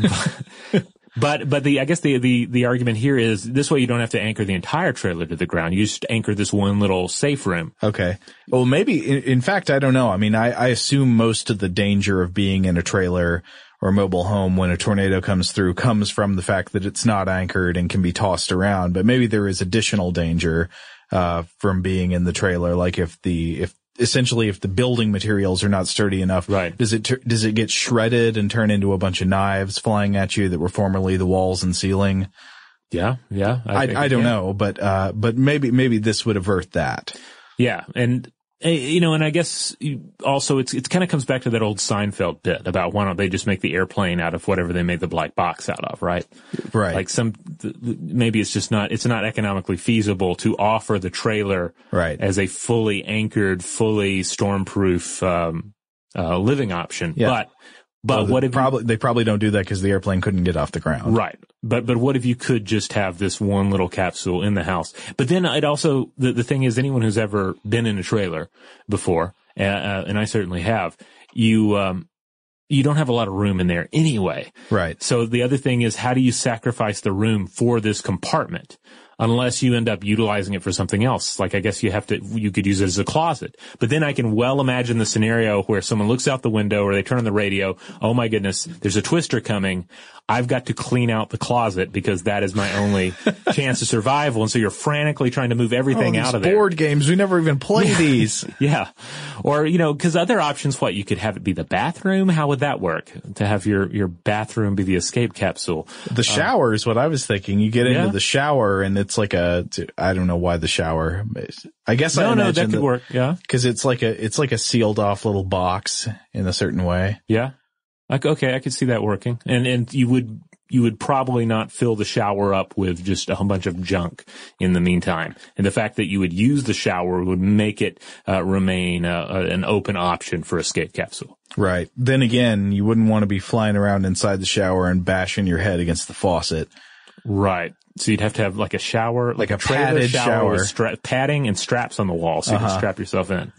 but (laughs) (laughs) but but the I guess the, the the argument here is this way you don't have to anchor the entire trailer to the ground. You just anchor this one little safe room. Okay. Well, maybe in, in fact, I don't know. I mean, I, I assume most of the danger of being in a trailer or mobile home when a tornado comes through comes from the fact that it's not anchored and can be tossed around. But maybe there is additional danger uh, from being in the trailer, like if the if essentially if the building materials are not sturdy enough, right? Does it does it get shredded and turn into a bunch of knives flying at you that were formerly the walls and ceiling? Yeah, yeah. I, I, I don't know, but uh, but maybe maybe this would avert that. Yeah, and you know, and I guess also it's it kind of comes back to that old Seinfeld bit about why don't they just make the airplane out of whatever they made the black box out of, right? Right. Like some maybe it's just not it's not economically feasible to offer the trailer right as a fully anchored, fully stormproof um, uh, living option, Yeah. but. But Well, what if probably they probably don't do that because the airplane couldn't get off the ground. Right. But, but what if you could just have this one little capsule in the house? But then it also, the, the thing is anyone who's ever been in a trailer before, uh, uh, and I certainly have, you, um, you don't have a lot of room in there anyway. Right. So the other thing is how do you sacrifice the room for this compartment? Unless you end up utilizing it for something else. Like I guess you have to, you could use it as a closet. But then I can well imagine the scenario where someone looks out the window or they turn on the radio. Oh my goodness, there's a twister coming. I've got to clean out the closet because that is my only (laughs) chance of survival. And so you're frantically trying to move everything Oh, out of there. board games. We never even play (laughs) these. Yeah. Or, you know, cause other options, what, you could have it be the bathroom? How would that work? To have your, your bathroom be the escape capsule. The uh, shower is what I was thinking. You get into Yeah. the shower and it's like a, I don't know why the shower. I guess I No, no, imagine that could work. Yeah. Cause it's like a, it's like a sealed off little box in a certain way. Yeah. Like, okay, I could see that working. And, and you would, you would probably not fill the shower up with just a whole bunch of junk in the meantime. And the fact that you would use the shower would make it uh, remain uh, uh, an open option for escape capsule. Right. Then again, you wouldn't want to be flying around inside the shower and bashing your head against the faucet. Right. So you'd have to have like a shower, Like a padded shower. with stra- padding and straps on the wall, so you can Uh-huh. strap yourself in.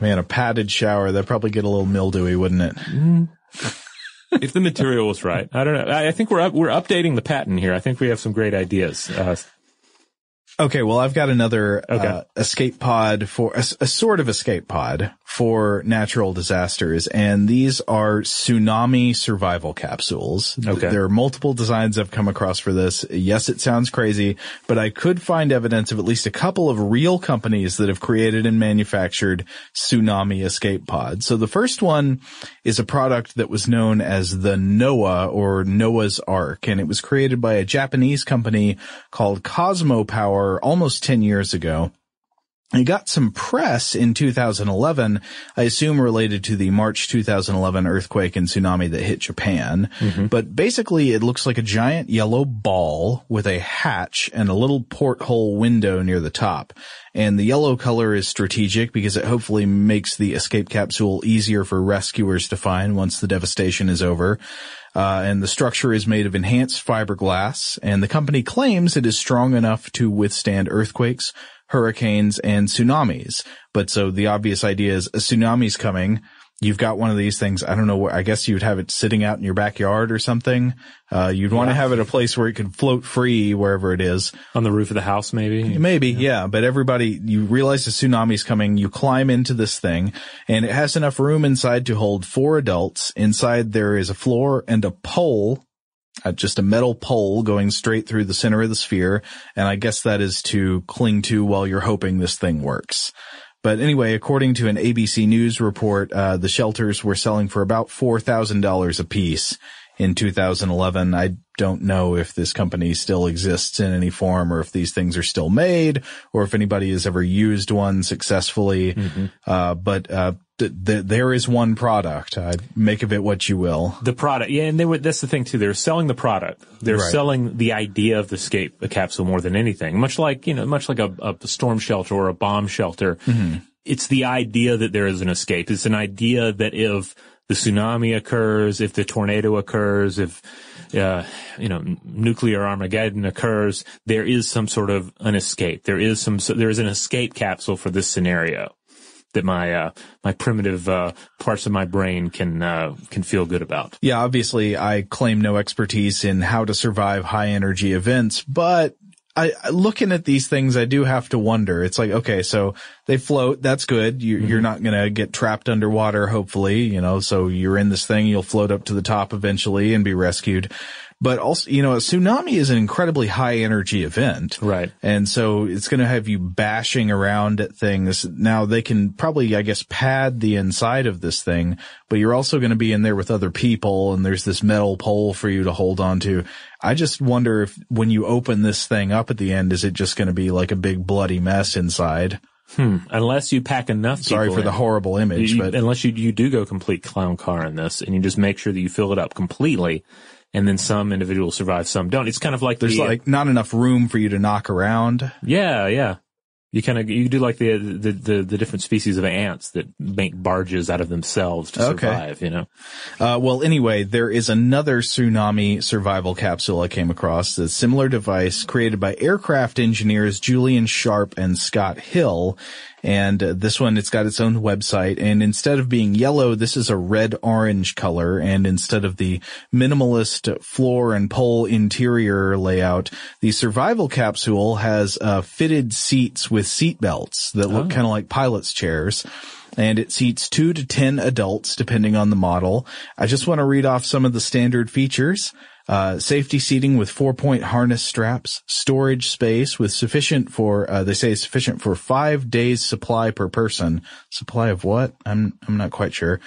Man, a padded shower, that'd probably get a little mildewy, wouldn't it? If the material was right, I don't know. I I think we're up, we're updating the patent here. I think we have some great ideas. Uh, Okay, well, I've got another Okay. uh, escape pod for a, a sort of escape pod for natural disasters, and these are tsunami survival capsules. Okay. There are multiple designs I've come across for this. Yes, it sounds crazy, but I could find evidence of at least a couple of real companies that have created and manufactured tsunami escape pods. So the first one is a product that was known as the Noah or Noah's Ark, and it was created by a Japanese company called Cosmo Power almost 10 years ago. It got some press in 2011, I assume related to the March 2011 earthquake and tsunami that hit Japan. Mm-hmm. But basically it looks like a giant yellow ball with a hatch and a little porthole window near the top. And the yellow color is strategic because it hopefully makes the escape capsule easier for rescuers to find once the devastation is over. Uh, and the structure is made of enhanced fiberglass, and the company claims it is strong enough to withstand earthquakes, hurricanes, and tsunamis. But so the obvious idea is a tsunami's coming. You've got one of these things. I don't know. where I guess you'd have it sitting out in your backyard or something. Uh, you'd want to have it a place where it could float free wherever it is. on the roof of the house, maybe. Maybe, yeah. But everybody, you realize the tsunami's coming, you climb into this thing, and it has enough room inside to hold four adults. Inside there is a floor and a pole uh, just a metal pole going straight through the center of the sphere, and I guess that is to cling to while you're hoping this thing works. But anyway, according to an ABC News report, uh, the shelters were selling for about four thousand dollars a piece in 2011. I don't know if this company still exists in any form or if these things are still made or if anybody has ever used one successfully. Mm-hmm. Uh, but, uh, th- th- there is one product. I make of it what you will. The product, yeah, and they were, that's the thing too. They're selling the product. They're Right. selling the idea of the escape a capsule more than anything. Much like, you know, much like a, a storm shelter or a bomb shelter. It's the idea that there is an escape. It's an idea that if the tsunami occurs, if the tornado occurs, if, uh, you know, nuclear Armageddon occurs, there is some sort of an escape. There is some, so there is an escape capsule for this scenario that my, uh, my primitive, uh, parts of my brain can, uh, can feel good about. Yeah, obviously I claim no expertise in how to survive high energy events, but I, looking at these things, I do have to wonder. It's like, okay, so they float. That's good. You, You're mm-hmm. not going to get trapped underwater, hopefully, you know, so you're in this thing. You'll float up to the top eventually and be rescued. But also, you know, a tsunami is an incredibly high energy event. Right. And so it's going to have you bashing around at things. Now they can probably, I guess, pad the inside of this thing, but you're also going to be in there with other people and there's this metal pole for you to hold on to. I just wonder if when you open this thing up at the end, is it just going to be like a big bloody mess inside? Hmm. Unless you pack enough. Sorry for the horrible image, You- but unless you you do go complete clown car in this, and you just make sure that you fill it up completely, and then some individuals survive, some don't. It's kind of like there's the, like not enough room for you to knock around. yeah, yeah. You kind of you do like the, the the the different species of ants that make barges out of themselves to Okay. survive. You know. Uh, well, anyway, there is another tsunami survival capsule I came across. A similar device created by aircraft engineers Julian Sharp and Scott Hill. And uh, this one, it's got its own website. And instead of being yellow, this is a red orange color. And instead of the minimalist floor and pole interior layout, the survival capsule has uh, fitted seats with seat belts that look kind of like pilot's chairs and it seats two to 10 adults depending on the model. I just want to read off some of the standard features. Uh, safety seating with four point harness straps, storage space with sufficient for, uh, they say sufficient for five days supply per person. Supply of what? I'm, I'm not quite sure.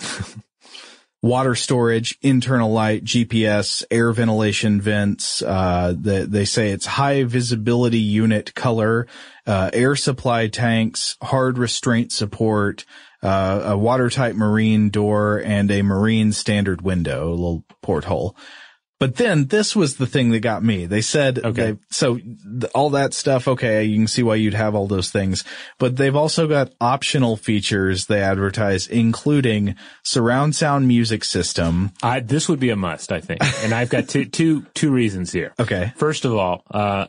(laughs) Water storage, internal light, GPS, air ventilation vents. Uh, they, they say it's high visibility unit color, uh, air supply tanks, hard restraint support, uh, a watertight marine door and a marine standard window, a little porthole. But then this was the thing that got me. They said, okay, so th- all that stuff, okay, you can see why you'd have all those things, but they've also got optional features they advertise, including surround sound music system. I, this would be a must, I think. And I've got two, two, two reasons here. Okay. First of all, uh,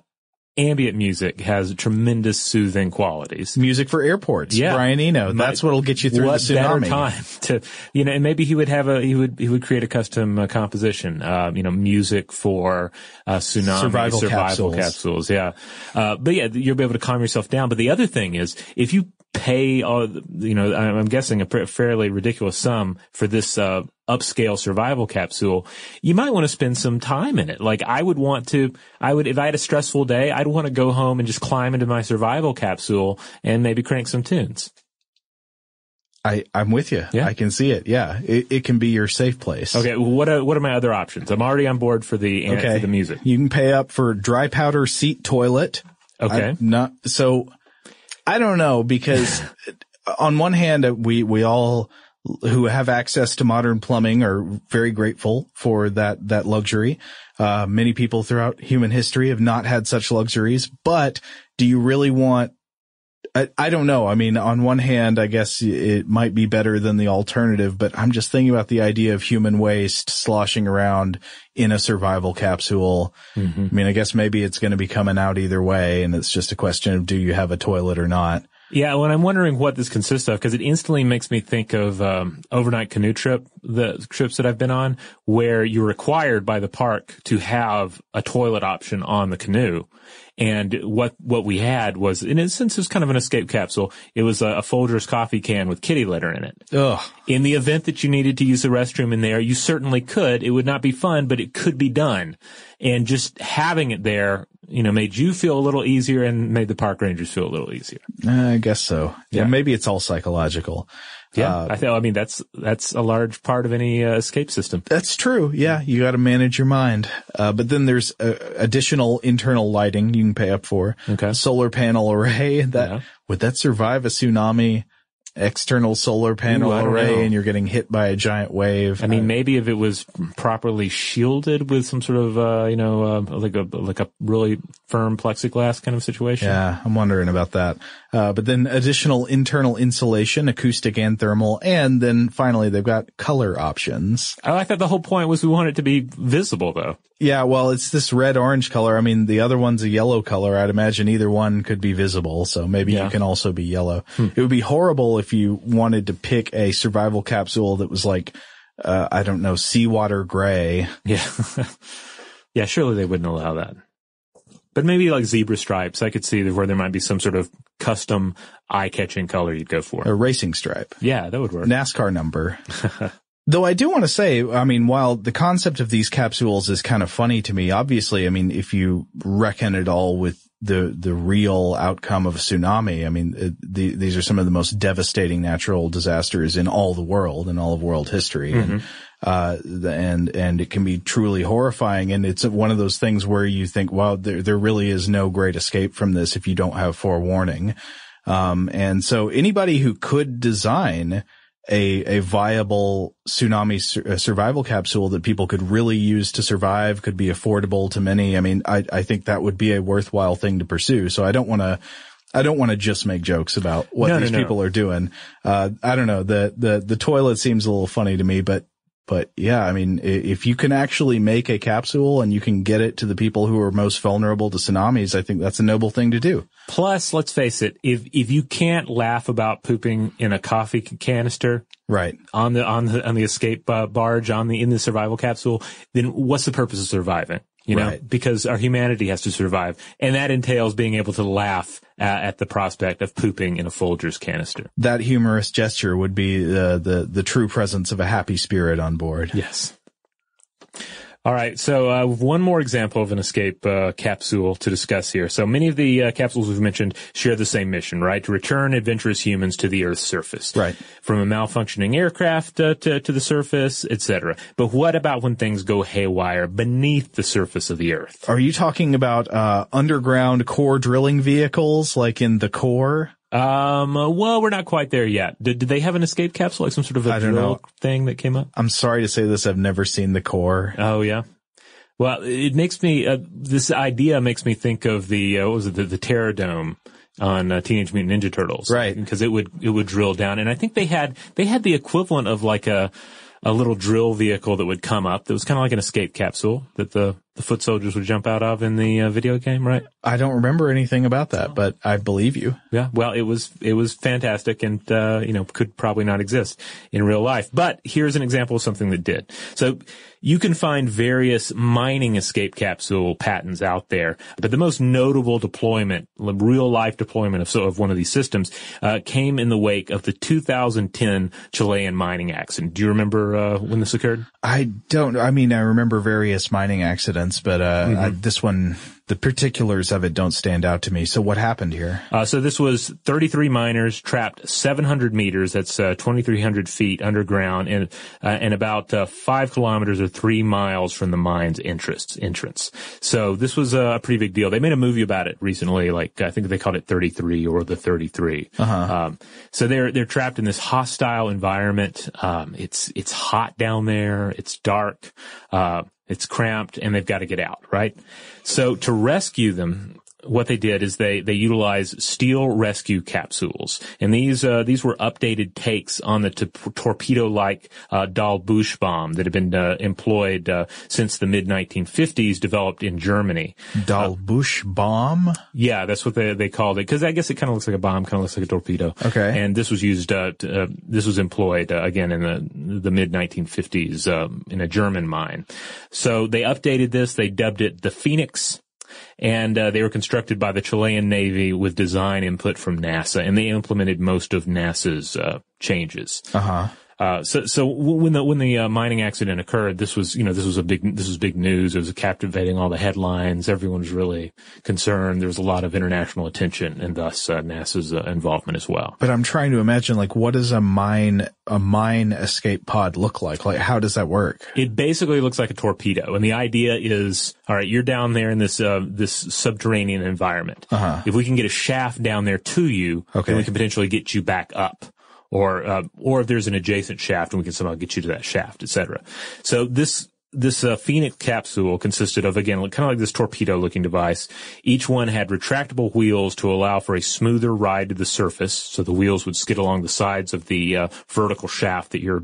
ambient music has tremendous soothing qualities. Music for airports. Yeah. Brian Eno. That's what'll get you through what the better time (laughs) to, you know, and maybe he would have a, he would, he would create a custom uh, composition, uh, you know, music for, uh, tsunami Survival survival capsules. capsules. Yeah. Uh, but yeah, you'll be able to calm yourself down. But the other thing is, if you pay, all, you know, I'm I'm guessing a pr- fairly ridiculous sum for this, uh, upscale survival capsule, you might want to spend some time in it. Like I would want to, I would, if I had a stressful day, I'd want to go home and just climb into my survival capsule and maybe crank some tunes. I, I'm with you. Yeah. I can see it. Yeah. It, it can be your safe place. Okay, well, what are what are my other options? I'm already on board for the uh, Okay. for the music. You can pay up for dry powder seat toilet. Okay. I- not so. I don't know because (laughs) on one hand we we all who have access to modern plumbing are very grateful for that that luxury. Uh, many people throughout human history have not had such luxuries, but do you really want? I, I don't know. I mean, on one hand, I guess it might be better than the alternative, but I'm just thinking about the idea of human waste sloshing around in a survival capsule. I mean, I guess maybe it's going to be coming out either way, and it's just a question of do you have a toilet or not. Yeah, well, I'm wondering what this consists of because it instantly makes me think of um, overnight canoe trip the trips that I've been on where you're required by the park to have a toilet option on the canoe. And what, what we had was, in a sense, it was kind of an escape capsule. It was a, a Folgers coffee can with kitty litter in it. Ugh. In the event that you needed to use the restroom in there, you certainly could. It would not be fun, but it could be done. And just having it there, you know, made you feel a little easier and made the park rangers feel a little easier. I guess so. Yeah. Yeah. maybe it's all psychological. Yeah. Uh, I I mean, that's, that's a large part of any uh, escape system. That's true. Yeah, you got to manage your mind. Uh, but then there's uh, additional internal lighting you can pay up for. Okay. Solar panel array. That would that survive a tsunami? External solar panel Ooh, array, know. and you're getting hit by a giant wave. I mean, maybe if it was properly shielded with some sort of, uh, you know, uh, like a like a really firm plexiglass kind of situation. Yeah, I'm wondering about that. Uh, but then additional internal insulation, acoustic and thermal, and then finally they've got color options. I like that. The whole point was we want it to be visible, though. Yeah, well, it's this red orange color. I mean, the other one's a yellow color. I'd imagine either one could be visible. So maybe Yeah. you can also be yellow. Hmm. It would be horrible if you wanted to pick a survival capsule that was like, uh, I don't know, seawater gray. Yeah. (laughs) yeah, surely they wouldn't allow that. But maybe like zebra stripes, I could see where there might be some sort of custom eye-catching color you'd go for. A racing stripe. Yeah, that would work. NASCAR number. (laughs) Though I do want to say, I mean, while the concept of these capsules is kind of funny to me, obviously, I mean, if you reckon it all with the, the real outcome of a tsunami, I mean, it, the, these are some of the most devastating natural disasters in all the world, in all of world history. And, uh, and, and it can be truly horrifying. And it's one of those things where you think, wow, there, there really is no great escape from this if you don't have forewarning. Um, and so anybody who could design a, a viable tsunami sur- uh, survival capsule that people could really use to survive could be affordable to many. I mean, I, I think that would be a worthwhile thing to pursue. So I don't want to, I don't want to just make jokes about what No, no, these no. people are doing. Uh, I don't know. The, the, the toilet seems a little funny to me, but, but yeah, I mean, if you can actually make a capsule and you can get it to the people who are most vulnerable to tsunamis, I think that's a noble thing to do. Plus, let's face it, if if you can't laugh about pooping in a coffee canister, right, on the on the on the escape uh, barge on the in the survival capsule, then what's the purpose of surviving? You know, Right. because our humanity has to survive, and that entails being able to laugh uh, at the prospect of pooping in a Folgers canister. That humorous gesture would be the, the, the true presence of a happy spirit on board. Yes. All right, so uh, one more example of an escape uh, capsule to discuss here. So many of the uh, capsules we've mentioned share the same mission, right? To return adventurous humans to the Earth's surface, right? From a malfunctioning aircraft uh, to, to the surface, etc. But what about when things go haywire beneath the surface of the Earth? Are you talking about uh, underground core drilling vehicles like in the core? Um, uh, well, we're not quite there yet. Did, did they have an escape capsule, like some sort of a I don't drill know. thing that came up? I'm sorry to say this, I've never seen the core. Oh yeah. Well, it makes me uh, this idea makes me think of the uh, what was it the, the Terror Dome on uh, Teenage Mutant Ninja Turtles, Right. Because it would it would drill down, and I think they had they had the equivalent of like a a little drill vehicle that would come up that was kind of like an escape capsule that the the foot soldiers would jump out of in the uh, video game, right? I don't remember anything about that, but I believe you. Yeah, well, it was it was fantastic, and uh, you know could probably not exist in real life. But here's an example of something that did. So you can find various mining escape capsule patents out there, but the most notable deployment, real life deployment of so of one of these systems, uh, came in the wake of the 2010 Chilean mining accident. Do you remember uh, when this occurred? I don't, I mean, I remember various mining accidents, but, uh, Mm-hmm. I, this one, the particulars of it don't stand out to me. So what happened here? Uh, so this was 33 miners trapped 700 meters, that's uh, 2,300 feet underground, and uh, and about uh, five kilometers or three miles from the mine's entrance. Entrance. So this was a pretty big deal. They made a movie about it recently, like I think they called it 33 or the 33. Uh-huh. Um, so they're they're trapped in this hostile environment. Um, it's it's hot down there. It's dark. Uh, it's cramped, and they've got to get out. Right. So to rescue them, what they did is they they utilized steel rescue capsules, and these uh, these were updated takes on the t- torpedo-like uh, Dahlbusch bomb that had been uh, employed uh, since the mid 1950s, developed in Germany. Dahlbusch bomb. Yeah, that's what they they called it because I guess it kind of looks like a bomb, kind of looks like a torpedo. Okay. And this was used. Uh, to, uh, this was employed uh, again in the the mid 1950s um, in a German mine. So they updated this. They dubbed it the Phoenix and uh, they were constructed by the Chilean Navy with design input from NASA, and they implemented most of NASA's uh, changes. Uh-huh. Uh, so, so when the when the uh, mining accident occurred, this was you know this was a big this was big news. It was captivating all the headlines. Everyone was really concerned. There was a lot of international attention, and thus uh, NASA's uh, involvement as well. But I'm trying to imagine, like, what does a mine a mine escape pod look like? Like, how does that work? It basically looks like a torpedo, and the idea is, all right, you're down there in this uh, this subterranean environment. Uh-huh. If we can get a shaft down there to you, Okay. then we can potentially get you back up. Or, uh, or if there's an adjacent shaft and we can somehow get you to that shaft, etc. So this, this uh, Phoenix capsule consisted of again kind of like this torpedo looking device. Each one had retractable wheels to allow for a smoother ride to the surface, so the wheels would skid along the sides of the uh, vertical shaft that you're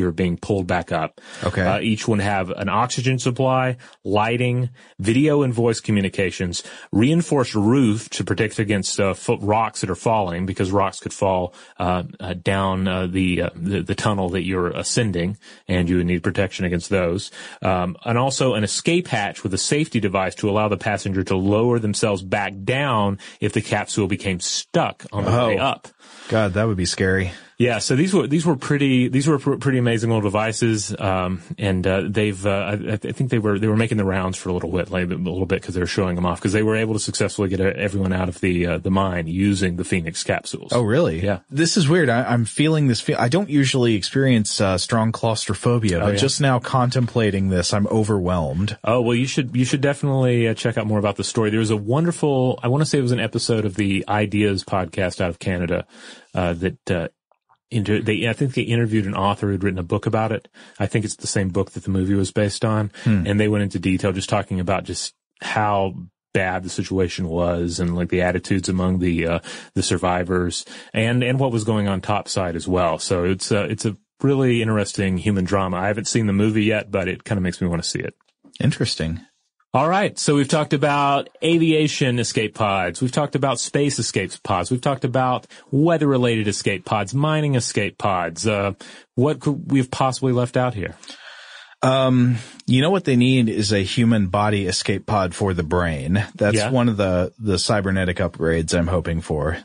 you're being pulled back up. Okay. Uh, each one have an oxygen supply, lighting, video and voice communications, reinforced roof to protect against uh, rocks that are falling because rocks could fall uh, uh, down uh, the, uh, the the tunnel that you're ascending, and you would need protection against those. Um, and also an escape hatch with a safety device to allow the passenger to lower themselves back down if the capsule became stuck on the way Oh. up. God, that would be scary. Yeah, so these were these were pretty these were pr- pretty amazing little devices, um, and uh, they've uh, I, I think they were they were making the rounds for a little bit, like a little bit because they were showing them off because they were able to successfully get uh, everyone out of the uh, the mine using the Phoenix capsules. Oh, really? Yeah. This is weird. I, I'm feeling this. Feel- I don't usually experience uh, strong claustrophobia, Oh, but yeah. just now contemplating this, I'm overwhelmed. Oh well, you should you should definitely uh, check out more about the story. There was a wonderful I want to say it was an episode of the Ideas podcast out of Canada uh, that uh, inter- they I think they interviewed an author who'd written a book about it. I think it's the same book that the movie was based on, Hmm. and they went into detail just talking about just how bad the situation was and like the attitudes among the uh, the survivors and and what was going on topside as well. So it's uh, it's a really interesting human drama. I haven't seen the movie yet, but it kind of makes me want to see it. Interesting. All right. So we've talked about aviation escape pods. We've talked about space escape pods. We've talked about weather related escape pods, mining escape pods. Uh, what could we have possibly left out here? Um, you know what they need is a human body escape pod for the brain. That's Yeah. one of the the cybernetic upgrades I'm hoping for.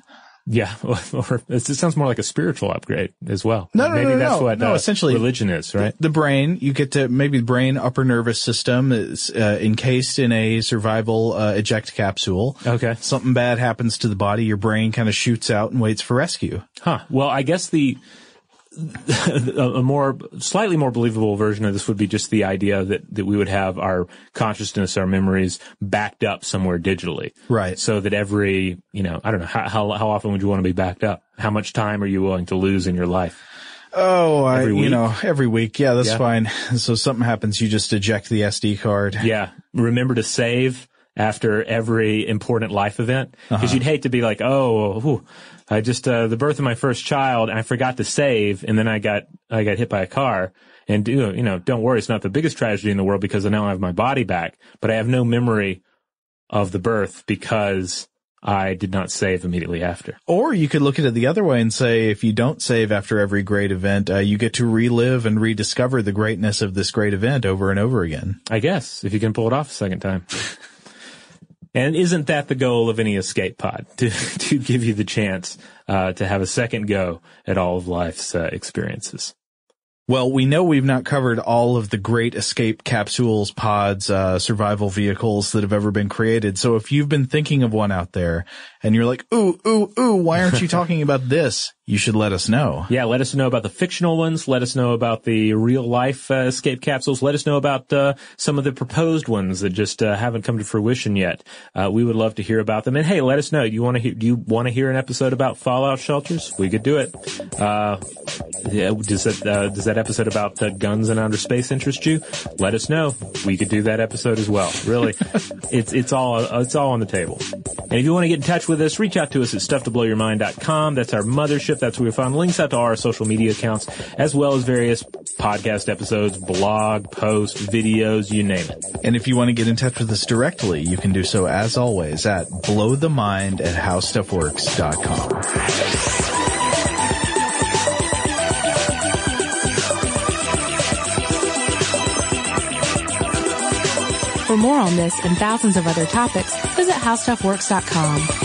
Yeah. (laughs) Or it sounds more like a spiritual upgrade as well. No, no, Maybe no, that's no. what No, uh, essentially- religion is, right? The brain, you get to maybe the brain upper nervous system is uh, encased in a survival uh, eject capsule. Okay. Something bad happens to the body, your brain kind of shoots out and waits for rescue. Huh. Well, I guess the a more slightly more believable version of this would be just the idea that that we would have our consciousness, our memories backed up somewhere digitally, Right. So that every you know, I don't know how how, how often would you want to be backed up? How much time are you willing to lose in your life? Oh, I, you know, every week. Yeah, that's Yeah. fine. (laughs) So something happens, you just eject the SD card. Yeah. Remember to save after every important life event because Uh-huh. you'd hate to be like, oh, whew, I just uh, the birth of my first child, and I forgot to save, and then I got I got hit by a car. And you know, you know, don't worry, it's not the biggest tragedy in the world because I now have my body back, but I have no memory of the birth because I did not save immediately after. Or you could look at it the other way and say, if you don't save after every great event, uh, you get to relive and rediscover the greatness of this great event over and over again. I guess if you can pull it off a second time. (laughs) And isn't that the goal of any escape pod (laughs) to to give you the chance uh, to have a second go at all of life's uh, experiences? Well, we know we've not covered all of the great escape capsules, pods, uh, survival vehicles that have ever been created. So if you've been thinking of one out there and you're like, ooh, ooh, ooh, why aren't you talking about this? You should let us know. (laughs) Yeah, let us know about the fictional ones. Let us know about the real life uh, escape capsules. Let us know about uh, some of the proposed ones that just uh, haven't come to fruition yet. Uh, we would love to hear about them. And hey, let us know. Do you want to hear? Do you want to hear an episode about fallout shelters? We could do it. Uh, Yeah, does that uh, does that episode about guns and outer space interest you? Let us know. We could do that episode as well. Really, (laughs) it's it's all it's all on the table. And if you want to get in touch with us, reach out to us at stufftoblowyourmind.com. That's our mothership. That's where we find links out to all our social media accounts, as well as various podcast episodes, blog posts, videos, you name it. And if you want to get in touch with us directly, you can do so as always at blowthemind at howstuffworks.com. For more on this and thousands of other topics, visit howstuffworks.com.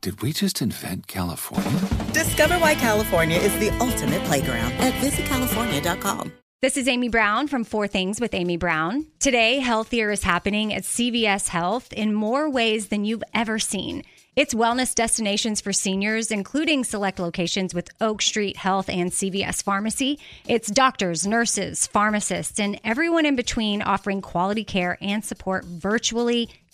Did we just invent California? Discover why California is the ultimate playground at visitcalifornia.com. This is Amy Brown from Four Things with Amy Brown. Today, healthier is happening at CVS Health in more ways than you've ever seen. It's wellness destinations for seniors, including select locations with Oak Street Health and CVS Pharmacy. It's doctors, nurses, pharmacists, and everyone in between offering quality care and support virtually